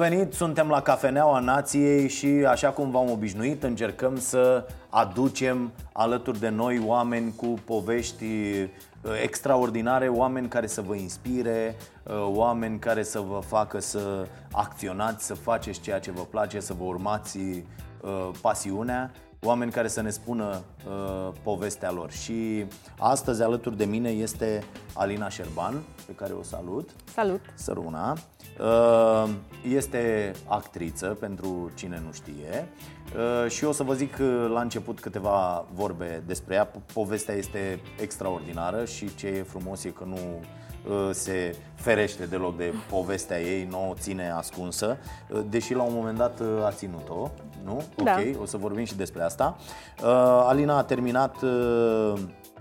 venit, suntem la Cafeneaua Nației și așa cum v-am obișnuit încercăm să aducem alături de noi oameni cu povești uh, extraordinare, oameni care să vă inspire, uh, oameni care să vă facă să acționați, să faceți ceea ce vă place, să vă urmați uh, pasiunea oameni care să ne spună uh, povestea lor. Și astăzi alături de mine este Alina Șerban, pe care o salut. Salut! Săruna. Uh, este actriță, pentru cine nu știe. Uh, și o să vă zic uh, la început câteva vorbe despre ea. Povestea este extraordinară și ce e frumos e că nu Uh, se ferește deloc de povestea ei, nu o ține ascunsă, uh, deși la un moment dat uh, a ținut-o, nu? Da. Ok, o să vorbim și despre asta. Alina a terminat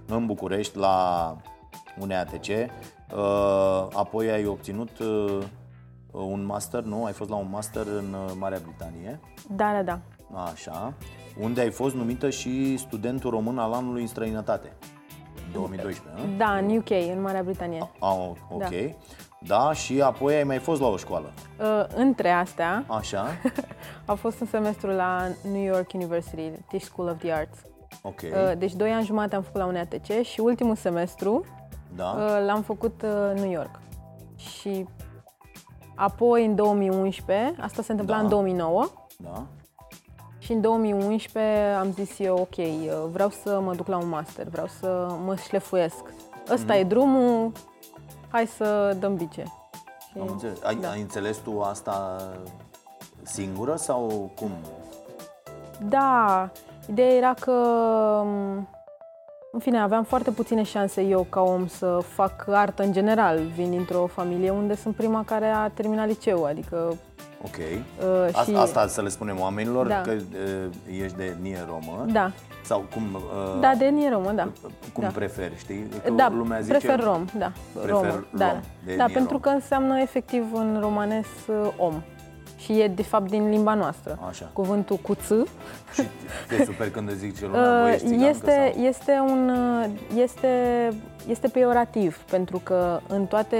în București la UNEATC, apoi ai obținut un master, nu? Ai fost la un master în Marea Britanie. Da, da, da. Așa. Unde ai fost numită și studentul român al anului în străinătate. 2012, nu? Da, în UK, în Marea Britanie. Ah, ok. Da. da, și apoi ai mai fost la o școală. Uh, între astea, Așa. a fost un semestru la New York University, Tisch School of the Arts. Ok. Uh, deci doi ani jumate am făcut la UNATC și ultimul semestru da. uh, l-am făcut uh, în New York. Și apoi în 2011, asta se întâmpla Da. în 2009, Da. Și în 2011 am zis eu, ok, uh, vreau să mă duc la un master, vreau să mă șlefuiesc. Ăsta Mhm. e drumul, hai să dăm bice. Și, Am înțeles. Ai, da. ai înțeles tu asta singură sau cum? Da, ideea era că, m, în fine, aveam foarte puține șanse eu ca om să fac artă în general. Vin dintr-o familie unde sunt prima care a terminat liceu, adică Ok. uh, A, și... Asta să le spunem oamenilor, Da. că uh, ești de nie romă. Da, Sau cum, uh, da, de etnie romă, da. cum da. preferi, știi? Că Da, lumea zice, prefer rom, da. Prefer romă, rom, da. de da, etnie pentru rom. că înseamnă efectiv în romanes uh, om. Și e de fapt din limba noastră. Așa. Cuvântul cu ț Și te super când îți zice lumea, bă, Uh, ești țigancă este, sau... este, un, uh, este, este peiorativ, pentru că în toate,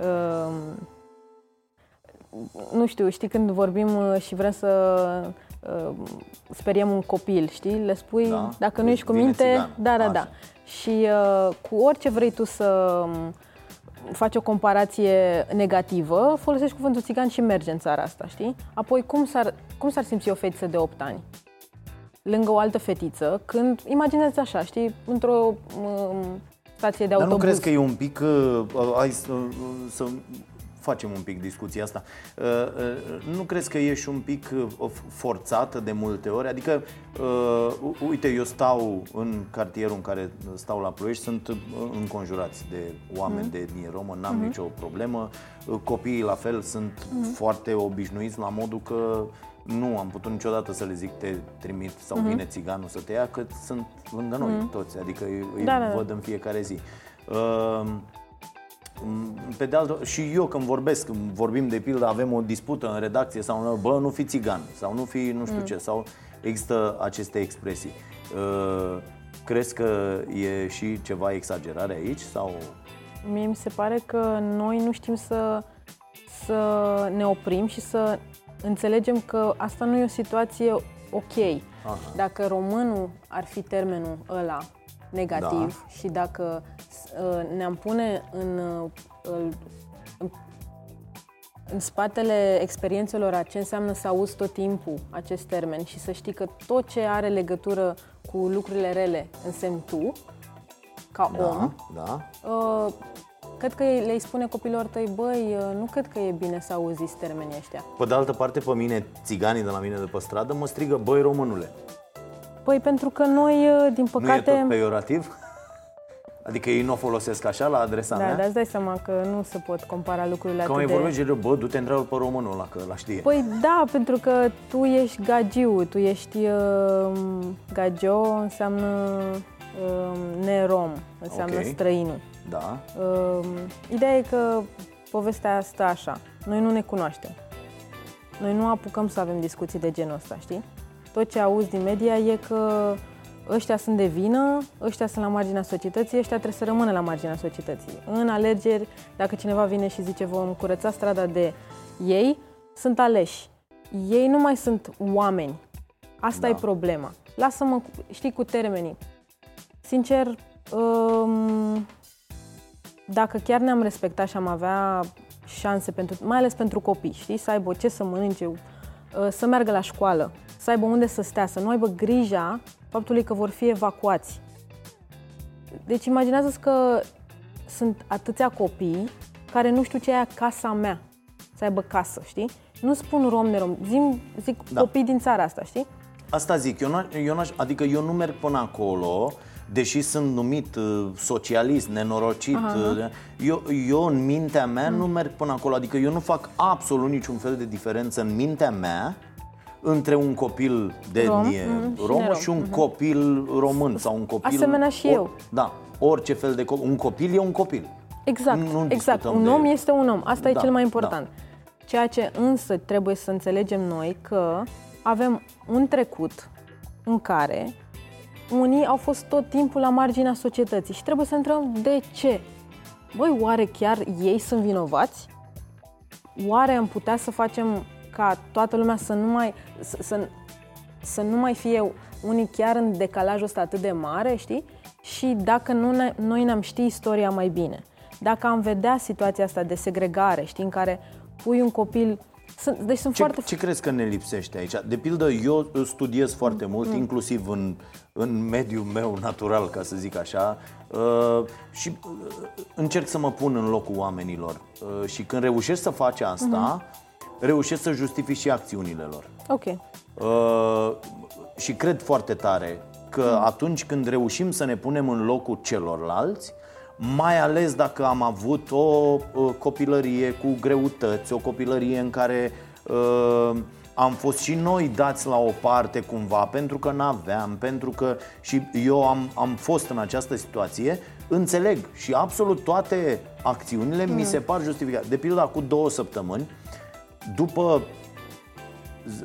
uh, nu știu, știi când vorbim uh, și vrem să uh, speriem un copil, știi? Le spui, Da, dacă nu deci ești cu vine minte, țigan. da, da, da. Așa. Și uh, cu orice vrei tu să um, faci o comparație negativă, folosești cuvântul țigan și merge în țara asta, știi? Apoi, cum s-ar, cum s-ar simți o fetiță de 8 ani? lângă o altă fetiță, când, imaginează așa, știi, într-o um, stație de Dar autobuz. nu crezi că e un pic, uh, uh, hai să, uh, să facem un pic discuția asta, uh, uh, nu crezi că ești un pic uh, forțată de multe ori? Adică, uh, u- uite, eu stau în cartierul în care stau la Ploiești, sunt uh, înconjurați de oameni Mhm. de etnie romă, n-am nicio problemă, Uh, copiii la fel sunt Mhm. foarte obișnuiți la modul că nu am putut niciodată să le zic te trimit sau Mhm. vine țiganul să te ia, că sunt lângă noi toți, adică îi, îi Da, da, da. văd în fiecare zi. Uh, pe de altă și eu când vorbesc, când vorbim de pildă, avem o dispută în redacție sau nu, bă, nu fi țigan sau nu fi nu știu ce, sau există aceste expresii. Uh, crezi că e și ceva exagerare aici sau Mie mi se pare că noi nu știm să, să ne oprim și să înțelegem că asta nu e o situație ok. Aha. Dacă românul ar fi termenul ăla negativ Da. și dacă uh, ne-am pune în, uh, în, în spatele experiențelor a ce înseamnă să auzi tot timpul acest termen și să știi că tot ce are legătură cu lucrurile rele însemni tu, ca om, da, da. Uh, cred că le-ai spune copilor tăi, băi, uh, nu cred că e bine să auziți termenii ăștia. Pe de altă parte, pe mine, țiganii de la mine de pe stradă mă strigă, băi românule. Păi pentru că noi, uh, din Nu e păcate... tot peiorativ? Adică ei nu o folosesc așa la adresa da, mea? dar îți dai seama că nu se pot compara lucrurile Că atât mai de... vorbești de... bă, du-te întreabă pe românul ăla, că la știe. Păi da, pentru că tu ești gagiu, tu ești uh, gagio, înseamnă uh, nerom, înseamnă Ok. străinul. Da, Uh, ideea e că povestea stă așa. Noi nu ne cunoaștem. Noi nu apucăm să avem discuții de genul ăsta, știi? Tot ce auzi din media e că ăștia sunt de vină, ăștia sunt la marginea societății, ăștia trebuie să rămână la marginea societății. În alegeri, dacă cineva vine și zice vom curăța strada de ei, sunt aleși. Ei nu mai sunt oameni. Asta Da. e problema. Lasă-mă, știi, cu termenii. Sincer, um, dacă chiar ne-am respectat și am avea șanse, pentru, mai ales pentru copii, știi, să aibă ce să mănânce, uh, să meargă la școală, să aibă unde să stea, să nu aibă grija faptului că vor fi evacuați. Deci imaginează că sunt atâția copii care nu știu ce e casa mea, să aibă casă, știi? Nu spun rom nerom, zic, zic Da. copii din țara asta, știi? Asta zic, eu, n- eu n-aș, adică eu nu merg până acolo, deși sunt numit uh, socialist, nenorocit. Uh, eu, eu în mintea mea nu merg până acolo, adică eu nu fac absolut niciun fel de diferență în mintea mea între un copil de Rom, etnie mhm, și romă nerom, și un copil român sau un copil... Asemenea și or- eu. Da, orice fel de copil. Un copil e un copil. Exact, Nu- nu exact. discutăm Un de- om este un om. Asta Da, e cel mai important. Ceea ce însă trebuie să înțelegem noi că avem un trecut în care unii au fost tot timpul la marginea societății și trebuie să întrebăm de ce. Băi, oare chiar ei sunt vinovați? Oare am putea să facem ca toată lumea să nu mai, să, să, să nu mai fie unii chiar în decalajul ăsta atât de mare, știi? Și dacă nu ne, noi ne-am ști istoria mai bine, dacă am vedea situația asta de segregare, știi, în care pui un copil... Sunt, deci sunt Ce, foarte... ce crezi că ne lipsește aici? De pildă, eu studiez foarte mult, inclusiv în, în mediul meu natural, ca să zic așa, uh, și uh, încerc să mă pun în locul oamenilor. Uh, și când reușești să faci asta, reușești să justifici și acțiunile lor. Ok. Uh, și cred foarte tare că atunci când reușim să ne punem în locul celorlalți, mai ales dacă am avut o uh, copilărie cu greutăți, o copilărie în care uh, am fost și noi dați la o parte cumva pentru că n-aveam, pentru că și eu am, am fost în această situație, înțeleg și absolut toate acțiunile mi se par justificate. De pildă, acum două săptămâni, după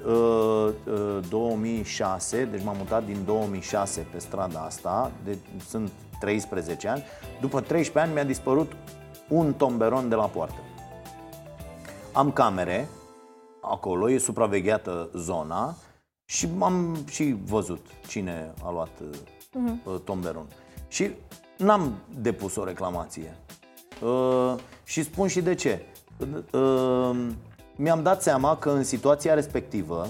uh, uh, 2006, deci m-am mutat din 2006 pe strada asta, de, sunt 13 ani. După 13 ani mi-a dispărut un tomberon de la poartă. Am camere acolo, e supravegheată zona și am și văzut cine a luat uh, tomberon. Și n-am depus o reclamație. Uh, și spun și de ce. Uh, mi-am dat seama că în situația respectivă,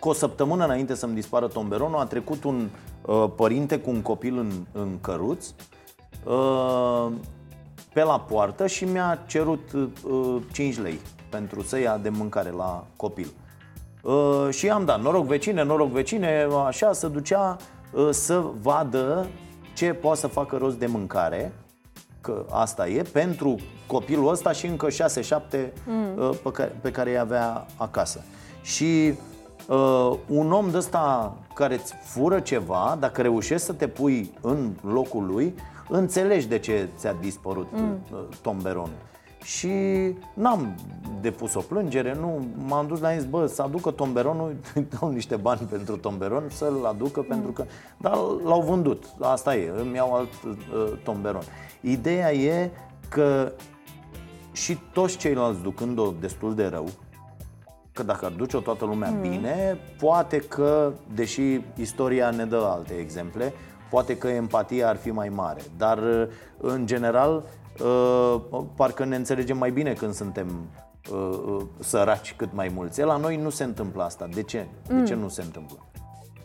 cu o săptămână înainte să-mi dispară tomberonul, a trecut un uh, părinte cu un copil în, în căruț uh, pe la poartă și mi-a cerut uh, 5 lei pentru să ia de mâncare la copil. Uh, și am dat noroc vecine, noroc vecine, așa, să ducea uh, să vadă ce poate să facă rost de mâncare că asta e, pentru copilul ăsta și încă 6-7 mm. pe, care, pe care îi avea acasă. Și uh, un om de ăsta care îți fură ceva, dacă reușești să te pui în locul lui, înțelegi de ce ți-a dispărut mm. tomberonul. Și n-am depus o plângere, nu m-am dus la el, zis, bă, să aducă tomberonul, îi dau niște bani pentru tomberon, să-l aducă mm. pentru că... Dar l-au vândut, asta e, îmi iau alt uh, tomberon. Ideea e că și toți ceilalți ducând-o destul de rău, că dacă ar duce-o toată lumea mm. bine, poate că, deși istoria ne dă alte exemple, poate că empatia ar fi mai mare. Dar, în general, uh, parcă ne înțelegem mai bine când suntem uh, uh, săraci cât mai mulți. La noi nu se întâmplă asta. De ce? De ce nu se întâmplă?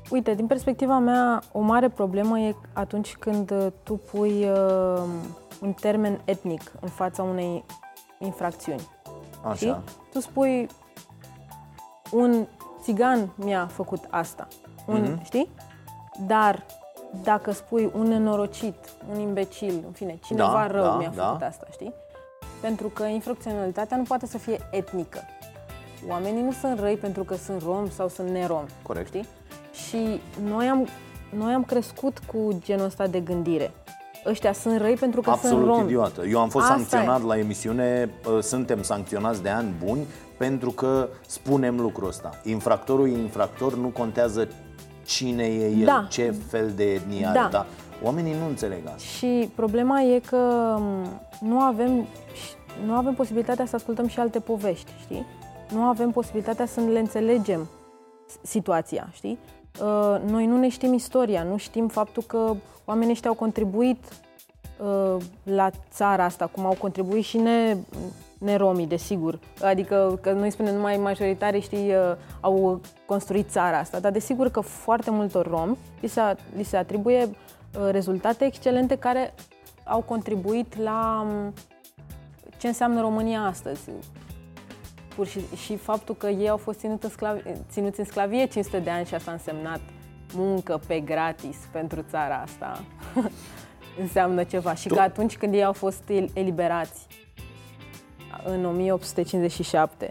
Uite, din perspectiva mea, o mare problemă e atunci când uh, tu pui uh, un termen etnic în fața unei infracțiuni. Așa. Știi? Tu spui un țigan mi-a făcut asta. Un, mm-hmm. Știi? Dar dacă spui un nenorocit, un imbecil, în fine, cineva Da, rău da, mi-a da. făcut asta, știi? Pentru că infracționalitatea nu poate să fie etnică. Oamenii nu sunt răi pentru că sunt rom sau sunt nerom. Corect. Știi? Și noi am, noi am crescut cu genul ăsta de gândire. Ăștia sunt răi pentru că sunt Absolut romi. idiotă. Eu am fost Asta sancționat e. la emisiune, uh, suntem sancționați de ani buni pentru că spunem lucrul ăsta. Infractorul e infractor, nu contează cine e el, Da. ce fel de etnie Da. are. Da. Oamenii nu înțeleg asta. Și problema e că m, nu avem, nu avem posibilitatea să ascultăm și alte povești, știi? nu avem posibilitatea să le înțelegem situația, știi? Uh, noi nu ne știm istoria, nu știm faptul că oamenii ăștia au contribuit uh, la țara asta, cum au contribuit și ne, ne romii, desigur. Adică că noi spunem numai majoritari, știi, uh, au construit țara asta, dar desigur că foarte multor romi li se, li se atribuie rezultate excelente care au contribuit la um, ce înseamnă România astăzi pur și, și faptul că ei au fost ținut în sclavi, ținuți în sclavie 500 de ani și asta a însemnat muncă pe gratis pentru țara asta, înseamnă ceva. Și tu? că atunci când ei au fost eliberați în 1857,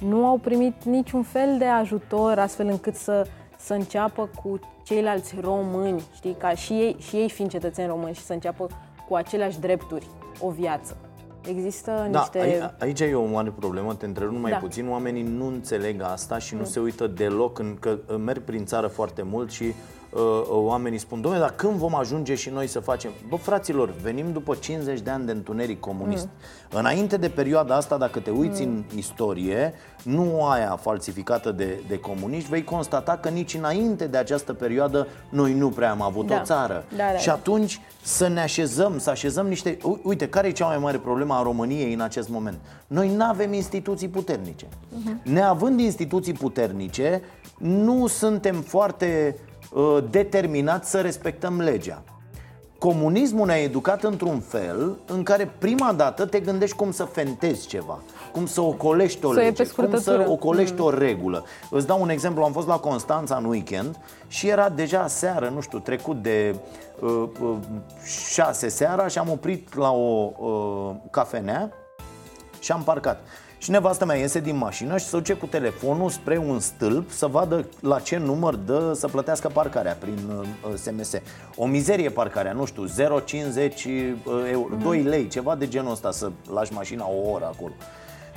nu au primit niciun fel de ajutor astfel încât să, să înceapă cu ceilalți români, știi, ca și ei, și ei fiind cetățeni români și să înceapă cu aceleași drepturi o viață. Există da, niște... Aici e o mare problemă, te întrerup mai da. puțin. Oamenii nu înțeleg asta și nu mm. se uită deloc, în, că merg prin țară foarte mult și Uh, uh, oamenii spun, domnule, dar când vom ajunge și noi să facem? Bă, fraților, venim după 50 de ani de întuneric comunist. Mm. Înainte de perioada asta, dacă te uiți mm. în istorie, nu aia falsificată de, de comuniști, vei constata că nici înainte de această perioadă noi nu prea am avut da. o țară. Da, da, și atunci să ne așezăm, să așezăm niște... Uite, care e cea mai mare problemă a României în acest moment? Noi nu avem instituții puternice. Mm-hmm. Neavând instituții puternice, nu suntem foarte Uh, determinați să respectăm legea. Comunismul ne-a educat într-un fel în care prima dată te gândești cum să fentezi ceva cum să ocolești o lege, cum să ocolești mm. o regulă. Îți dau un exemplu, am fost la Constanța în weekend și era deja seară, nu știu, trecut de uh, uh, șase seara și am oprit la o uh, cafenea și am parcat. Și nevastă mea iese din mașină și se duce cu telefonul spre un stâlp să vadă la ce număr dă să plătească parcarea prin uh, SMS. O mizerie parcarea, nu știu, 0,50 uh, euro, mm. 2 lei, ceva de genul ăsta să lași mașina o oră acolo.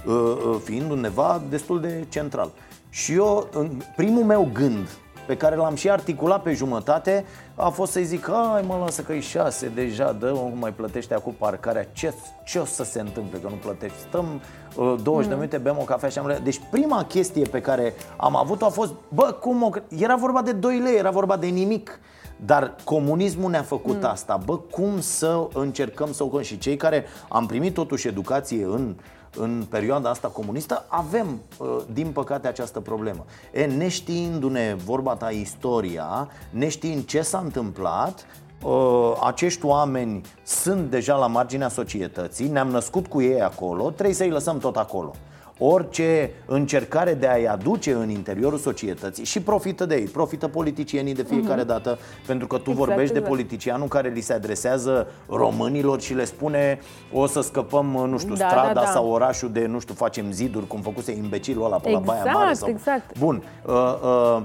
Uh, uh, fiind undeva destul de central. Și eu, primul meu gând pe care l-am și articulat pe jumătate a fost să-i zic, ai mă lasă că e șase deja, dă cum mai plătește acum parcarea, ce, ce o să se întâmple că nu plătești? Stăm uh, 20 mm. de minute, bem o cafea și am Deci prima chestie pe care am avut-o a fost, bă, cum o... Era vorba de 2 lei, era vorba de nimic. Dar comunismul ne-a făcut mm. asta. Bă, cum să încercăm să o Și cei care am primit totuși educație în în perioada asta comunistă, avem, uh, din păcate, această problemă. E, neștiindu-ne vorba ta istoria, neștiind ce s-a întâmplat, uh, acești oameni sunt deja la marginea societății, ne-am născut cu ei acolo, trebuie să-i lăsăm tot acolo orice încercare de a-i aduce în interiorul societății și profită de ei, profită politicienii de fiecare uh-huh. dată, pentru că tu exact, vorbești exact. de politicianul care li se adresează românilor și le spune o să scăpăm, nu știu, da, strada da, da. sau orașul de, nu știu, facem ziduri, cum făcuse imbecilul ăla pe exact, la Baia Mare. Sau... Exact. Bun. Uh, uh, Uh,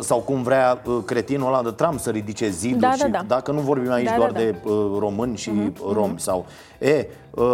sau cum vrea uh, cretinul ăla de Trump să ridice ziduri da, și da, da. dacă nu vorbim aici da, doar da, da. de uh, români și uh-huh, romi uh-huh. sau e, uh,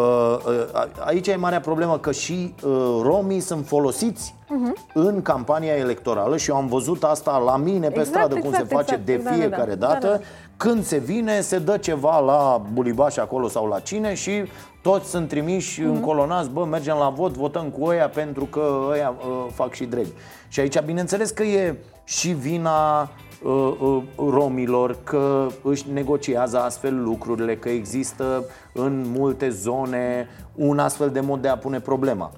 uh, aici e marea problemă că și uh, romii sunt folosiți uh-huh. în campania electorală și eu am văzut asta la mine pe exact, stradă cum exact, se face exact. de da, da, fiecare da, da, dată da, da. Când se vine, se dă ceva la bulibaș acolo sau la cine și toți sunt trimiși uh-huh. încolonați, bă, mergem la vot, votăm cu ăia pentru că ăia uh, fac și drag. Și aici, bineînțeles că e și vina uh, uh, romilor că își negociază astfel lucrurile, că există în multe zone un astfel de mod de a pune problema.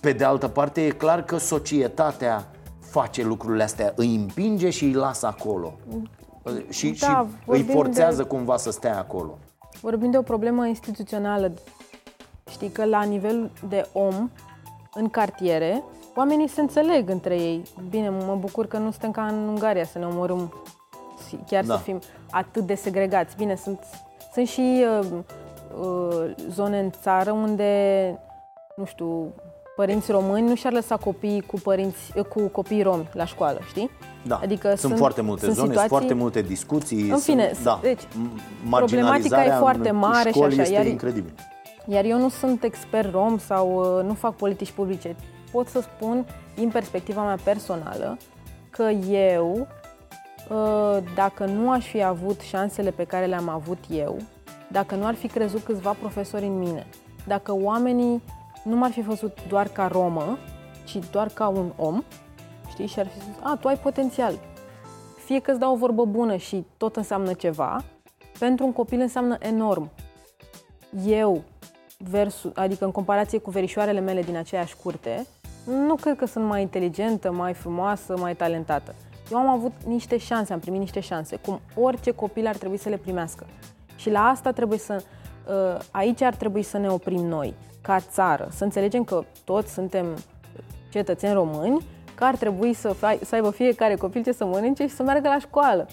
Pe de altă parte, e clar că societatea face lucrurile astea, îi împinge și îi lasă acolo. Și, da, și îi forțează de, cumva să stea acolo. Vorbim de o problemă instituțională. Știi că la nivel de om, în cartiere, oamenii se înțeleg între ei. Bine, mă bucur că nu suntem ca în Ungaria să ne omorâm, chiar da. să fim atât de segregați. Bine, sunt, sunt și uh, uh, zone în țară unde, nu știu, părinți români nu și-ar lăsa copii cu, părinți, uh, cu copii romi la școală, știi? Da, adică sunt, sunt foarte multe sunt zone, situații... sunt foarte multe discuții. În fine, sunt, da, deci, problematica e foarte mare și așa. Este iar, incredibil. Iar eu nu sunt expert rom sau uh, nu fac politici publice pot să spun din perspectiva mea personală că eu, ă, dacă nu aș fi avut șansele pe care le-am avut eu, dacă nu ar fi crezut câțiva profesori în mine, dacă oamenii nu m-ar fi văzut doar ca romă, ci doar ca un om, știi, și ar fi spus, a, tu ai potențial. Fie că îți dau o vorbă bună și tot înseamnă ceva, pentru un copil înseamnă enorm. Eu, versus, adică în comparație cu verișoarele mele din aceeași curte, nu cred că sunt mai inteligentă, mai frumoasă, mai talentată. Eu am avut niște șanse, am primit niște șanse, cum orice copil ar trebui să le primească. Și la asta trebuie să, uh, aici ar trebui să ne oprim noi, ca țară, să înțelegem că toți suntem cetățeni români, că ar trebui să, fai, să aibă fiecare copil ce să mănânce și să meargă la școală.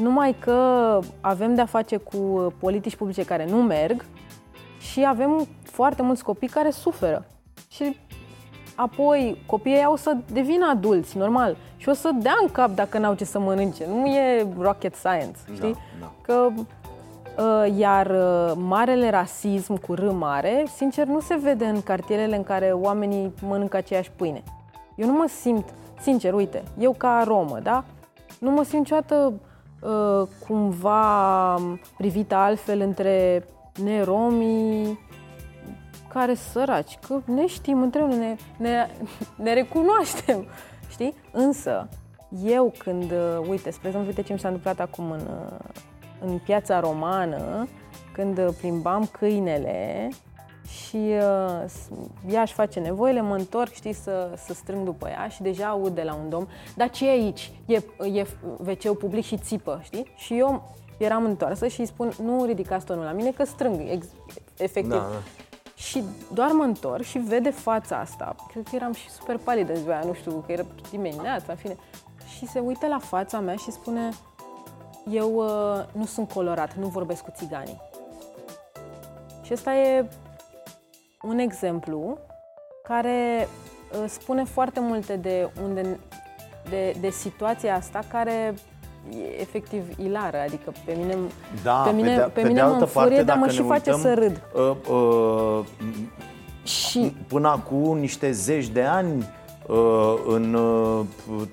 Numai că avem de-a face cu politici publice care nu merg și avem foarte mulți copii care suferă. Și apoi copiii au să devină adulți, normal, și o să dea în cap dacă n-au ce să mănânce. Nu e rocket science, da, știi? Da, da. Că uh, iar uh, marele rasism cu R mare, sincer, nu se vede în cartierele în care oamenii mănâncă aceeași pâine. Eu nu mă simt, sincer, uite, eu ca romă, da? Nu mă simt niciodată uh, cumva privită altfel între neromii care săraci, că ne știm între noi, ne, ne, ne recunoaștem, știi? Însă, eu când, uh, uite, spre exemplu, uite ce mi s-a întâmplat acum în, uh, în piața romană, când plimbam câinele și uh, ea își face nevoile, mă întorc, știi, să, să strâng după ea și deja aud de la un domn, dar ce e aici? E, e wc public și țipă, știi? Și eu eram întoarsă și îi spun, nu ridicați tonul la mine că strâng, ex- efectiv. Da, da. Și doar mă întorc și vede fața asta. Cred că eram și super palidă ziua aia, nu știu, că era dimineața, în fine. Și se uită la fața mea și spune, eu uh, nu sunt colorat, nu vorbesc cu țiganii. Și ăsta e un exemplu care uh, spune foarte multe de unde de, de situația asta care e efectiv ilară, adică pe mine, da, pe mine, pe, de, pe mine mă înfurie, dar mă și face uităm, să râd. Uh, uh, și până acum niște zeci de ani uh, în uh,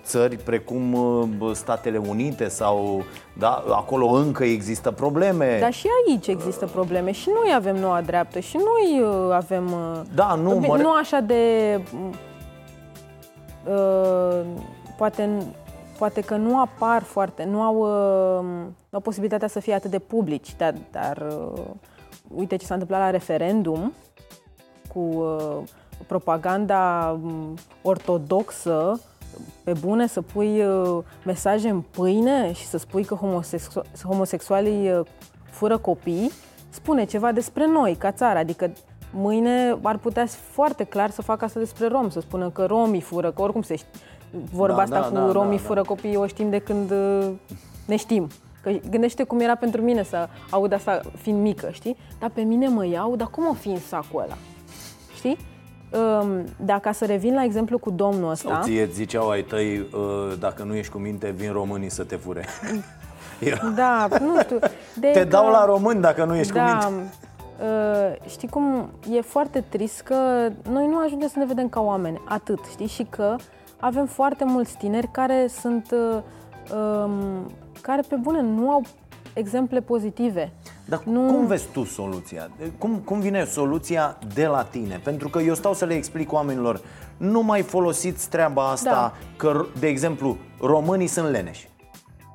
țări precum uh, Statele Unite sau da, acolo încă există probleme. Dar și aici există probleme și noi avem noua dreaptă și noi avem da, nu, mă... nu așa de uh, poate poate că nu apar foarte, nu au, uh, au posibilitatea să fie atât de publici, dar, dar uh, uite ce s-a întâmplat la referendum cu uh, propaganda um, ortodoxă pe bune să pui mesaje în pâine și să spui că homosexu- homosexualii fură copii, spune ceva despre noi ca țară, adică mâine ar putea foarte clar să facă asta despre rom, să spună că romii fură, că oricum se vorba da, asta da, cu da, romii da, fură da. copii, o știm de când uh, ne știm. Că gândește cum era pentru mine să aud asta fiind mică, știi? Dar pe mine mă iau, dar cum o fi în sacul ăla? Știi? Um, dacă să revin la exemplu cu domnul ăsta... Sau ție ziceau ai tăi, uh, dacă nu ești cu minte, vin românii să te fure. da, nu știu. De te că... dau la român dacă nu ești da, cu minte. Uh, știi cum, e foarte trist că noi nu ajungem să ne vedem ca oameni, atât, știi? Și că avem foarte mulți tineri care sunt, uh, um, care pe bune nu au exemple pozitive. Dar nu... cum vezi tu soluția? Cum, cum vine soluția de la tine? Pentru că eu stau să le explic oamenilor, nu mai folosiți treaba asta da. că, de exemplu, românii sunt leneși.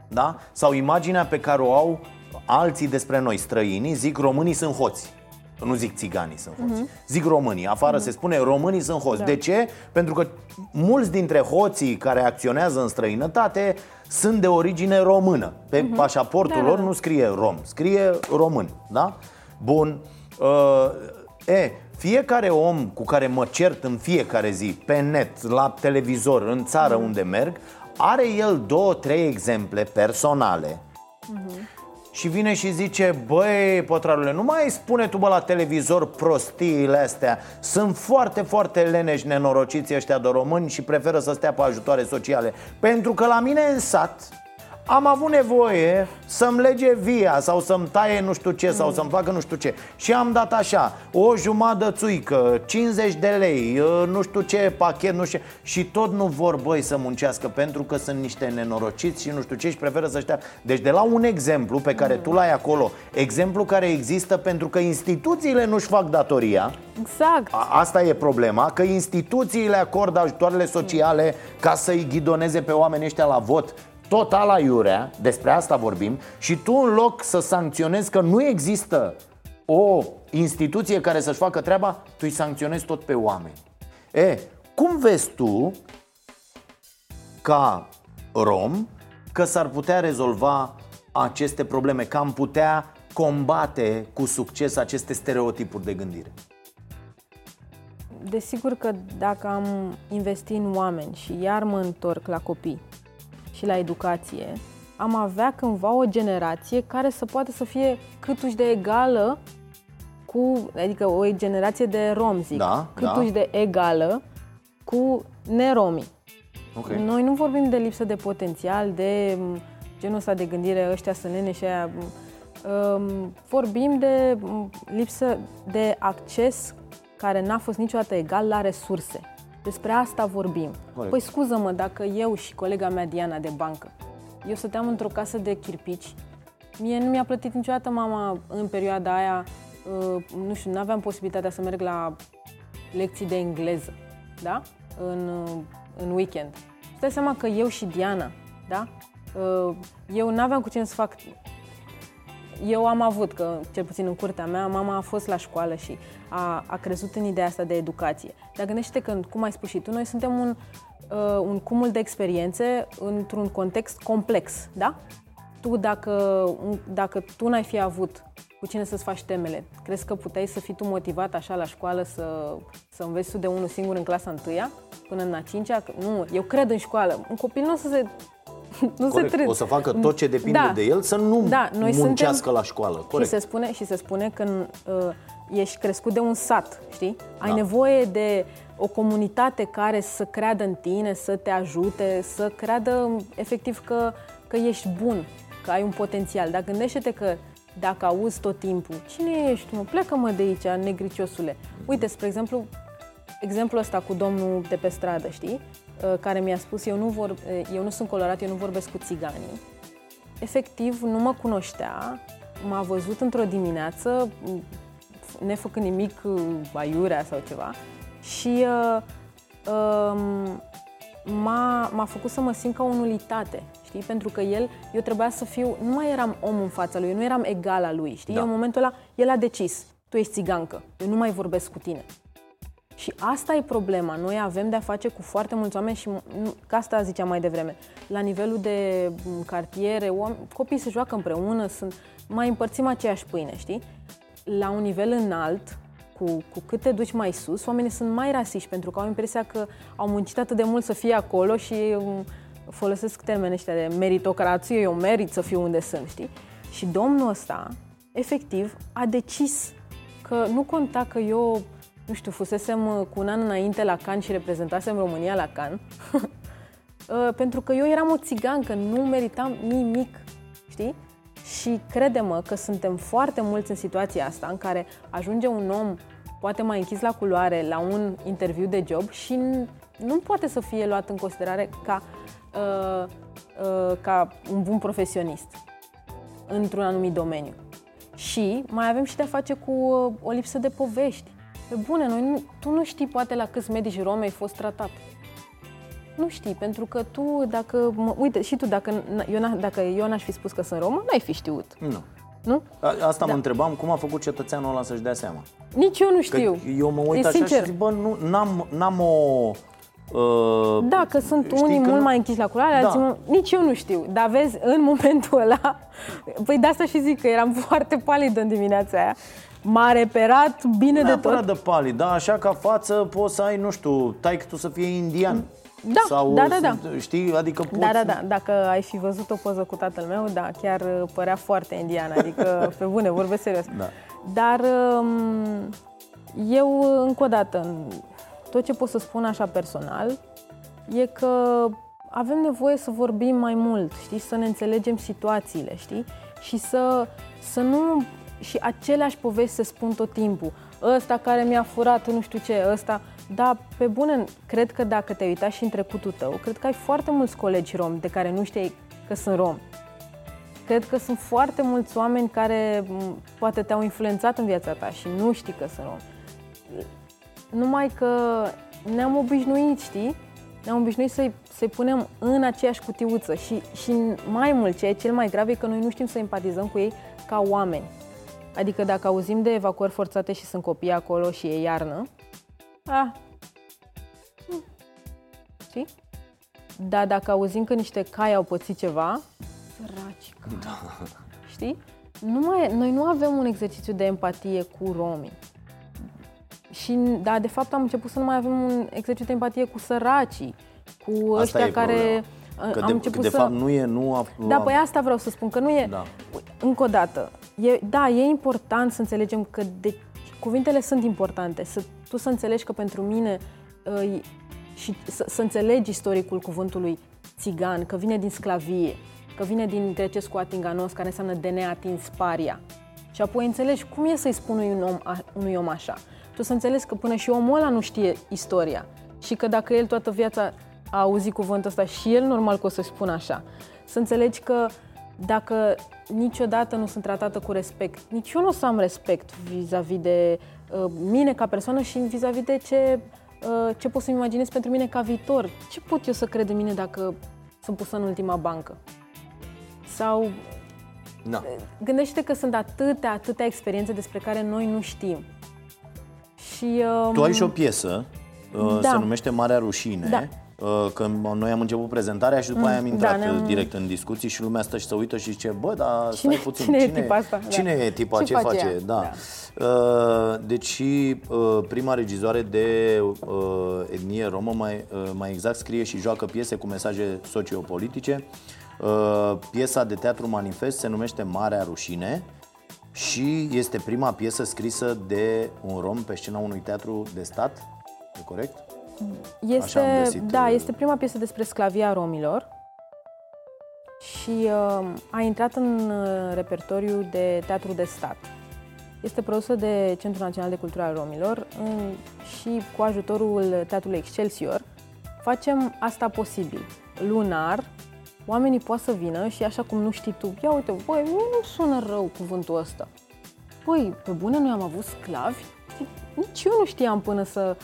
Da? Sau imaginea pe care o au alții despre noi, străinii, zic românii sunt hoți. Nu zic țiganii sunt hoți. Uh-huh. Zic românii. Afară uh-huh. se spune românii sunt hoți. Da. De ce? Pentru că mulți dintre hoții care acționează în străinătate sunt de origine română. Pe uh-huh. pașaportul da, lor da, da. nu scrie rom, scrie român. Da? Bun. Uh, e, fiecare om cu care mă cert în fiecare zi, pe net, la televizor, în țară uh-huh. unde merg, are el două, trei exemple personale uh-huh și vine și zice Băi, pătrarule, nu mai spune tu bă la televizor prostiile astea. Sunt foarte, foarte leneși nenorociți ăștia de români Și preferă să stea pe ajutoare sociale. Pentru că la mine în sat am avut nevoie să-mi lege via sau să-mi taie nu știu ce sau să-mi facă nu știu ce. Și am dat așa, o jumătate țuică, 50 de lei, uh, nu știu ce pachet, nu știu ce. Și tot nu vor băi să muncească pentru că sunt niște nenorociți și nu știu ce și preferă să știa Deci de la un exemplu pe care tu l-ai acolo Exemplu care există pentru că instituțiile nu-și fac datoria Exact. A- Asta e problema, că instituțiile acordă ajutoarele sociale ca să-i ghidoneze pe oamenii ăștia la vot total aiurea, despre asta vorbim Și tu în loc să sancționezi că nu există o instituție care să-și facă treaba Tu îi sancționezi tot pe oameni E, cum vezi tu ca rom că s-ar putea rezolva aceste probleme, că am putea combate cu succes aceste stereotipuri de gândire? Desigur că dacă am investi în oameni și iar mă întorc la copii și la educație, am avea cândva o generație care să poată să fie câtuși de egală cu, adică o generație de rom, zic, Da, câtuși da. de egală cu neromii. Okay. Noi nu vorbim de lipsă de potențial, de m, genul ăsta de gândire, ăștia sunt nene și aia. m, um, Vorbim de m, lipsă de acces care n-a fost niciodată egal la resurse. Despre asta vorbim. Corect. Păi scuză-mă dacă eu și colega mea Diana de bancă, eu stăteam într-o casă de chirpici, mie nu mi-a plătit niciodată mama în perioada aia, uh, nu știu, nu aveam posibilitatea să merg la lecții de engleză, da? În, uh, în weekend. Și dai seama că eu și Diana, da? Uh, Eu n-aveam cu cine să fac eu am avut, că cel puțin în curtea mea, mama a fost la școală și a, a crezut în ideea asta de educație. Dar gândește că, cum ai spus și tu, noi suntem un, uh, un cumul de experiențe într-un context complex, da? Tu, dacă, un- dacă tu n-ai fi avut cu cine să-ți faci temele, crezi că puteai să fii tu motivat așa la școală să, să înveți tu de unul singur în clasa întâia până în a cincea? Nu, eu cred în școală. Un copil nu o să se nu Corect. se tre- O să facă tot ce depinde Da. de el să nu Da, noi muncească suntem- la școală. Și Corect. se spune, și se spune că uh, ești crescut de un sat, știi? Ai Da. nevoie de o comunitate care să creadă în tine, să te ajute, să creadă efectiv că, că ești bun, că ai un potențial. Dar gândește-te că dacă auzi tot timpul, cine ești, mă, plecă-mă de aici, negriciosule. Uite, spre exemplu, exemplul ăsta cu domnul de pe stradă, știi? Uh, Care mi-a spus, eu nu, vor, uh, eu nu sunt colorat, eu nu vorbesc cu țiganii efectiv nu mă cunoștea, m-a văzut într-o dimineață, m, nefăcând nimic uh, aiurea sau ceva și uh, um, m-a, m-a făcut să mă simt ca o nulitate, știi? Pentru că el, eu trebuia să fiu, nu mai eram om în fața lui, eu nu eram egala lui, știi? Da. Eu, în momentul ăla, el a decis, tu ești țigancă, eu nu mai vorbesc cu tine. Și asta e problema. Noi avem de-a face cu foarte mulți oameni și nu- ca asta ziceam mai devreme. La nivelul de m, cartiere, oameni, copiii se joacă împreună, sunt, mai împărțim aceeași pâine, știi? La un nivel înalt, cu, cu cât te duci mai sus, oamenii sunt mai rasiști pentru că au impresia că au muncit atât de mult să fie acolo și um, folosesc termenii ăștia de meritocrație, eu merit să fiu unde sunt, știi? Și domnul ăsta, efectiv, a decis că nu conta că eu, nu știu, fusesem uh, cu un an înainte la Cannes și reprezentasem România la Cannes, Uh, pentru că eu eram o țigancă, nu meritam nimic, știi? Și crede-mă că suntem foarte mulți în situația asta în care ajunge un om poate mai închis la culoare la un interviu de job și n- nu poate să fie luat în considerare ca, uh, uh, ca un bun profesionist într-un anumit domeniu. Și mai avem și de-a face cu uh, o lipsă de povești. Pe bune, noi nu, tu nu știi poate la câți medici romi ai fost tratat. Nu știi, pentru că tu, dacă, mă, uite, și tu, dacă, n- eu, n- dacă eu n-aș fi spus că sunt romă, n-ai fi știut, Nu. nu? A- Asta Da. mă întrebam, cum a făcut cetățeanul ăla să-și dea seama? Nici eu nu Că știu. eu mă uit e așa sincer. și zic, bă, nu, n-am, n-am o... Uh, Da, că sunt știi unii că mult nu- mai închiși la culoare, Da. alții mult... Nici eu nu știu. Dar vezi, în momentul ăla... Păi de asta și zic că eram foarte palidă în dimineața aia. M-a reperat bine de Neapărat tot. de palid, da, așa ca față poți să ai, nu știu, tai tu să fie indian. Da, Sau, da, da, da. Știi, adică poți... Da, da, da. Dacă ai fi văzut o poză cu tatăl meu, da, chiar uh, părea foarte indian. Adică, pe bune, vorbesc serios. Da. Dar um, eu, uh, încă o dată, tot ce pot să spun așa personal, e că avem nevoie să vorbim mai mult, știi, să ne înțelegem situațiile, știi? Și să, să nu... Și aceleași povești se spun tot timpul. Ăsta care mi-a furat nu știu ce, ăsta... Da, pe bune, cred că dacă te-ai uitat și în trecutul tău, cred că ai foarte mulți colegi romi de care nu știi că sunt romi. Cred că sunt foarte mulți oameni care poate te-au influențat în viața ta și nu știi că sunt romi. Numai că ne-am obișnuit, știi? Ne-am obișnuit să-i, să punem în aceeași cutiuță și, și mai mult, ce e cel mai grav e că noi nu știm să empatizăm cu ei ca oameni. Adică dacă auzim de evacuări forțate și sunt copii acolo și e iarnă, a, hm, știi? Dar dacă auzim că niște cai au pățit ceva, săraci da. știi? Nu mai, noi nu avem un exercițiu de empatie cu romii. Și, da, de fapt am început să nu mai avem un exercițiu de empatie cu săracii, cu asta ăștia care... Că am de, început de să... fapt nu e, nu a... Da, păi asta vreau să spun, că nu e... Da. Încă o dată, e, da, e important să înțelegem că de, cuvintele sunt importante, să, tu să înțelegi că pentru mine uh, și să, să înțelegi istoricul cuvântului țigan, că vine din sclavie, că vine din grecescul atinganos, care înseamnă de neatins paria. Și apoi înțelegi cum e să-i spun unui om, unui om așa tu să înțelegi că până și omul ăla nu știe istoria și că dacă el toată viața a auzit cuvântul ăsta și el normal că o să-și spună așa. Să înțelegi că dacă niciodată nu sunt tratată cu respect, nici eu nu o să am respect vis-a-vis de uh, mine ca persoană și vis-a-vis de ce, uh, ce pot să-mi imaginez pentru mine ca viitor. Ce pot eu să cred în mine dacă sunt pusă în ultima bancă? Sau da. Gândește că sunt atâtea, atâtea experiențe despre care noi nu știm. Și, um... Tu ai și o piesă, uh, da. se numește Marea Rușine. Da. Uh, că noi am început prezentarea și după mm, aia am intrat da, direct în discuții și lumea stă și se uită și zice, bă, dar cine, stai puțin, cine, cine e tipa asta? Cine da. e tipa, ce, ce face? face? Da. da. Uh, deci prima regizoare de etnie romă, mai, mai exact, scrie și joacă piese cu mesaje sociopolitice. Piesa de teatru manifest se numește Marea Rușine și este prima piesă scrisă de un rom pe scena unui teatru de stat, e corect? Este, găsit, da, uh, este prima piesă despre sclavia romilor și uh, a intrat în uh, repertoriu de teatru de stat. Este produsă de Centrul Național de Cultură al Romilor în, și cu ajutorul Teatrului Excelsior facem asta posibil. Lunar, oamenii pot să vină și așa cum nu știi tu, ia uite, băi, nu sună rău cuvântul ăsta. Păi, pe bune, noi am avut sclavi? Nici eu nu știam până să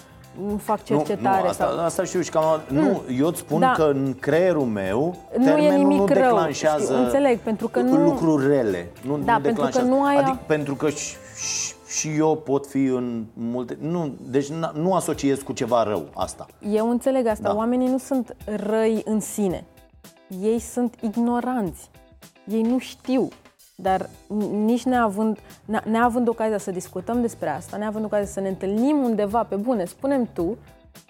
nu fac cercetare. Nu, nu asta, sau... asta știu și cam... Mm. Nu, eu îți spun da. că în creierul meu nu e nimic nu rău. declanșează știu, înțeleg, pentru că nu... lucruri rele. Nu, da, nu pentru că nu ai... Adică pentru că și, și, și eu pot fi în multe... Nu, deci nu asociez cu ceva rău asta. Eu înțeleg asta. Da. Oamenii nu sunt răi în sine ei sunt ignoranți. Ei nu știu. Dar nici neavând, neavând ocazia să discutăm despre asta, neavând ocazia să ne întâlnim undeva pe bune, spunem tu,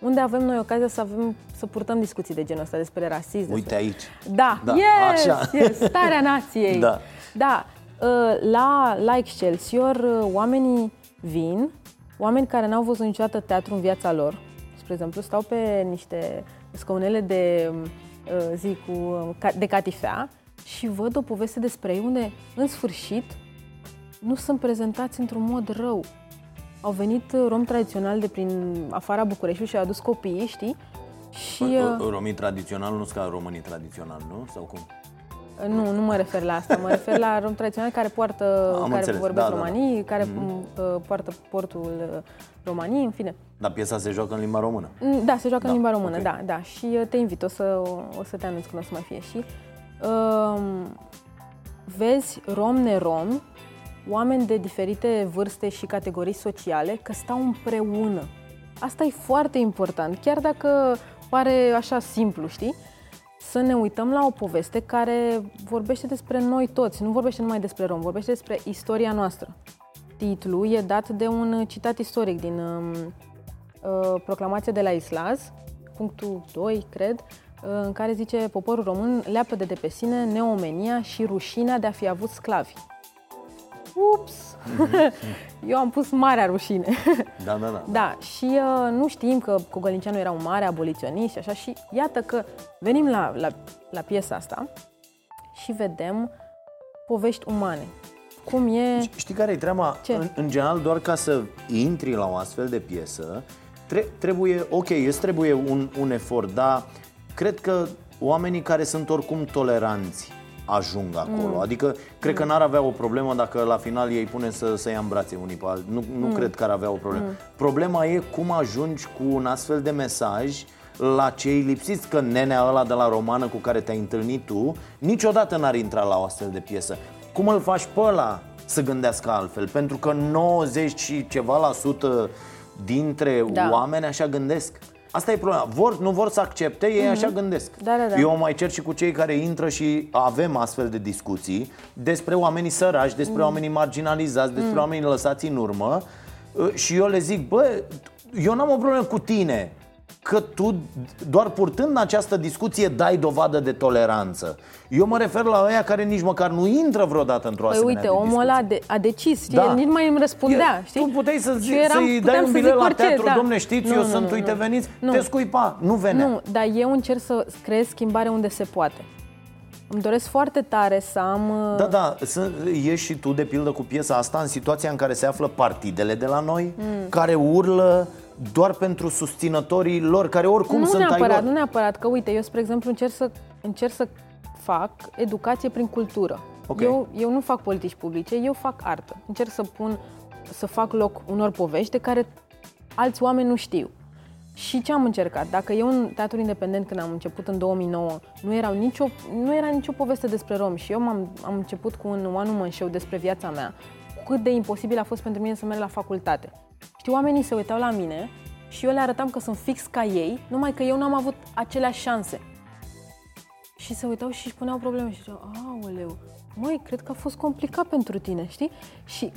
unde avem noi ocazia să avem să purtăm discuții de genul ăsta despre rasism. Uite despre... aici. Da, da yes, așa. yes, starea nației. da. Da, ă, la, la Excelsior ă, oamenii vin, oameni care n-au văzut niciodată teatru în viața lor, spre exemplu, stau pe niște scaunele de Uh, zi cu, uh, de catifea și văd o poveste despre ei unde, în sfârșit, nu sunt prezentați într-un mod rău. Au venit uh, rom tradițional de prin afara Bucureștiului și au adus copiii, știi? Și, Romii tradițional nu sunt ca românii tradițional, nu? Sau cum? Nu, nu mă refer la asta. Mă refer la rom tradițional care poartă, Am care înțeles. vorbesc da, romanii, da, da. care mm-hmm. poartă portul romanii, în fine. Dar piesa se joacă în limba română? Mm, da, se joacă da, în limba română, okay. da, da. Și uh, te invit, o să, o să te anunț când o să mai fie. Și uh, vezi rom, nerom, oameni de diferite vârste și categorii sociale, că stau împreună. Asta e foarte important, chiar dacă pare așa simplu, știi? Să ne uităm la o poveste care vorbește despre noi toți, nu vorbește numai despre rom, vorbește despre istoria noastră. Titlul e dat de un citat istoric din um, Uh, proclamația de la Islaz, punctul 2, cred, uh, în care zice poporul român leapă de, de pe sine neomenia și rușinea de a fi avut sclavi. ups, eu am pus marea rușine. Da, da, da. Da, și uh, nu știm că Cogălinceanu era un mare aboliționist și așa și iată că venim la, la, la piesa asta și vedem povești umane. Cum e... Știi care e treaba? Ce? În, în general, doar ca să intri la o astfel de piesă, tre- trebuie, ok, îți trebuie un, un efort, dar cred că oamenii care sunt oricum toleranți ajung acolo. Mm. Adică, cred că n-ar avea o problemă dacă la final ei pune să, să ia în brațe unii pe alții. Nu, nu mm. cred că ar avea o problemă. Mm. Problema e cum ajungi cu un astfel de mesaj la cei lipsiți, că nenea ăla de la romană cu care te-ai întâlnit tu niciodată n-ar intra la o astfel de piesă. Cum îl faci pe ăla să gândească altfel? Pentru că 90 și ceva la sută dintre Da. oameni așa gândesc. Asta e problema. Vor, nu vor să accepte, ei așa gândesc. Da, da, da. Eu mai cer și cu cei care intră și avem astfel de discuții despre oamenii săraci, despre oamenii marginalizați, despre oamenii lăsați în urmă Uh, și eu le zic, bă, eu n-am o problemă cu tine că tu doar purtând această discuție dai dovadă de toleranță. Eu mă refer la ăia care nici măcar nu intră vreodată într-o Păi asemenea uite, de omul discuție. ăla de, a decis, știi, Da. el nici nu mai îmi răspundea, știi? Tu puteai să Și zi, eu eram- să-i puteam dai un să bilet zic la orice, teatru, da. domne, știți, Nu, eu nu, sunt, nu, uite, nu. veniți, Nu. te scuipa, nu venea. Nu, dar eu încerc să creez schimbare unde se poate. Îmi doresc foarte tare să am... uh, Da, da, să, ești și tu de pildă cu piesa asta în situația în care se află partidele de la noi, Mm. care urlă doar pentru susținătorii lor, care oricum nu sunt ai neapărat, lor. nu neapărat, că uite, eu, spre exemplu, încerc să, încerc să fac educație prin cultură. Ok. Eu, eu nu fac politici publice, eu fac artă. Încerc să pun, să fac loc unor povești de care alți oameni nu știu. Și ce am încercat? Dacă eu în teatru independent, când am început în 2009, nu, erau nicio, nu era nicio poveste despre romi și eu am am început cu un one woman show despre viața mea, cât de imposibil a fost pentru mine să merg la facultate. Știi, oamenii se uitau la mine și eu le arătam că sunt fix ca ei, numai că eu n-am avut aceleași șanse. Și se uitau și își puneau probleme și ziceau, aoleu, măi, cred că a fost complicat pentru tine, știi? Și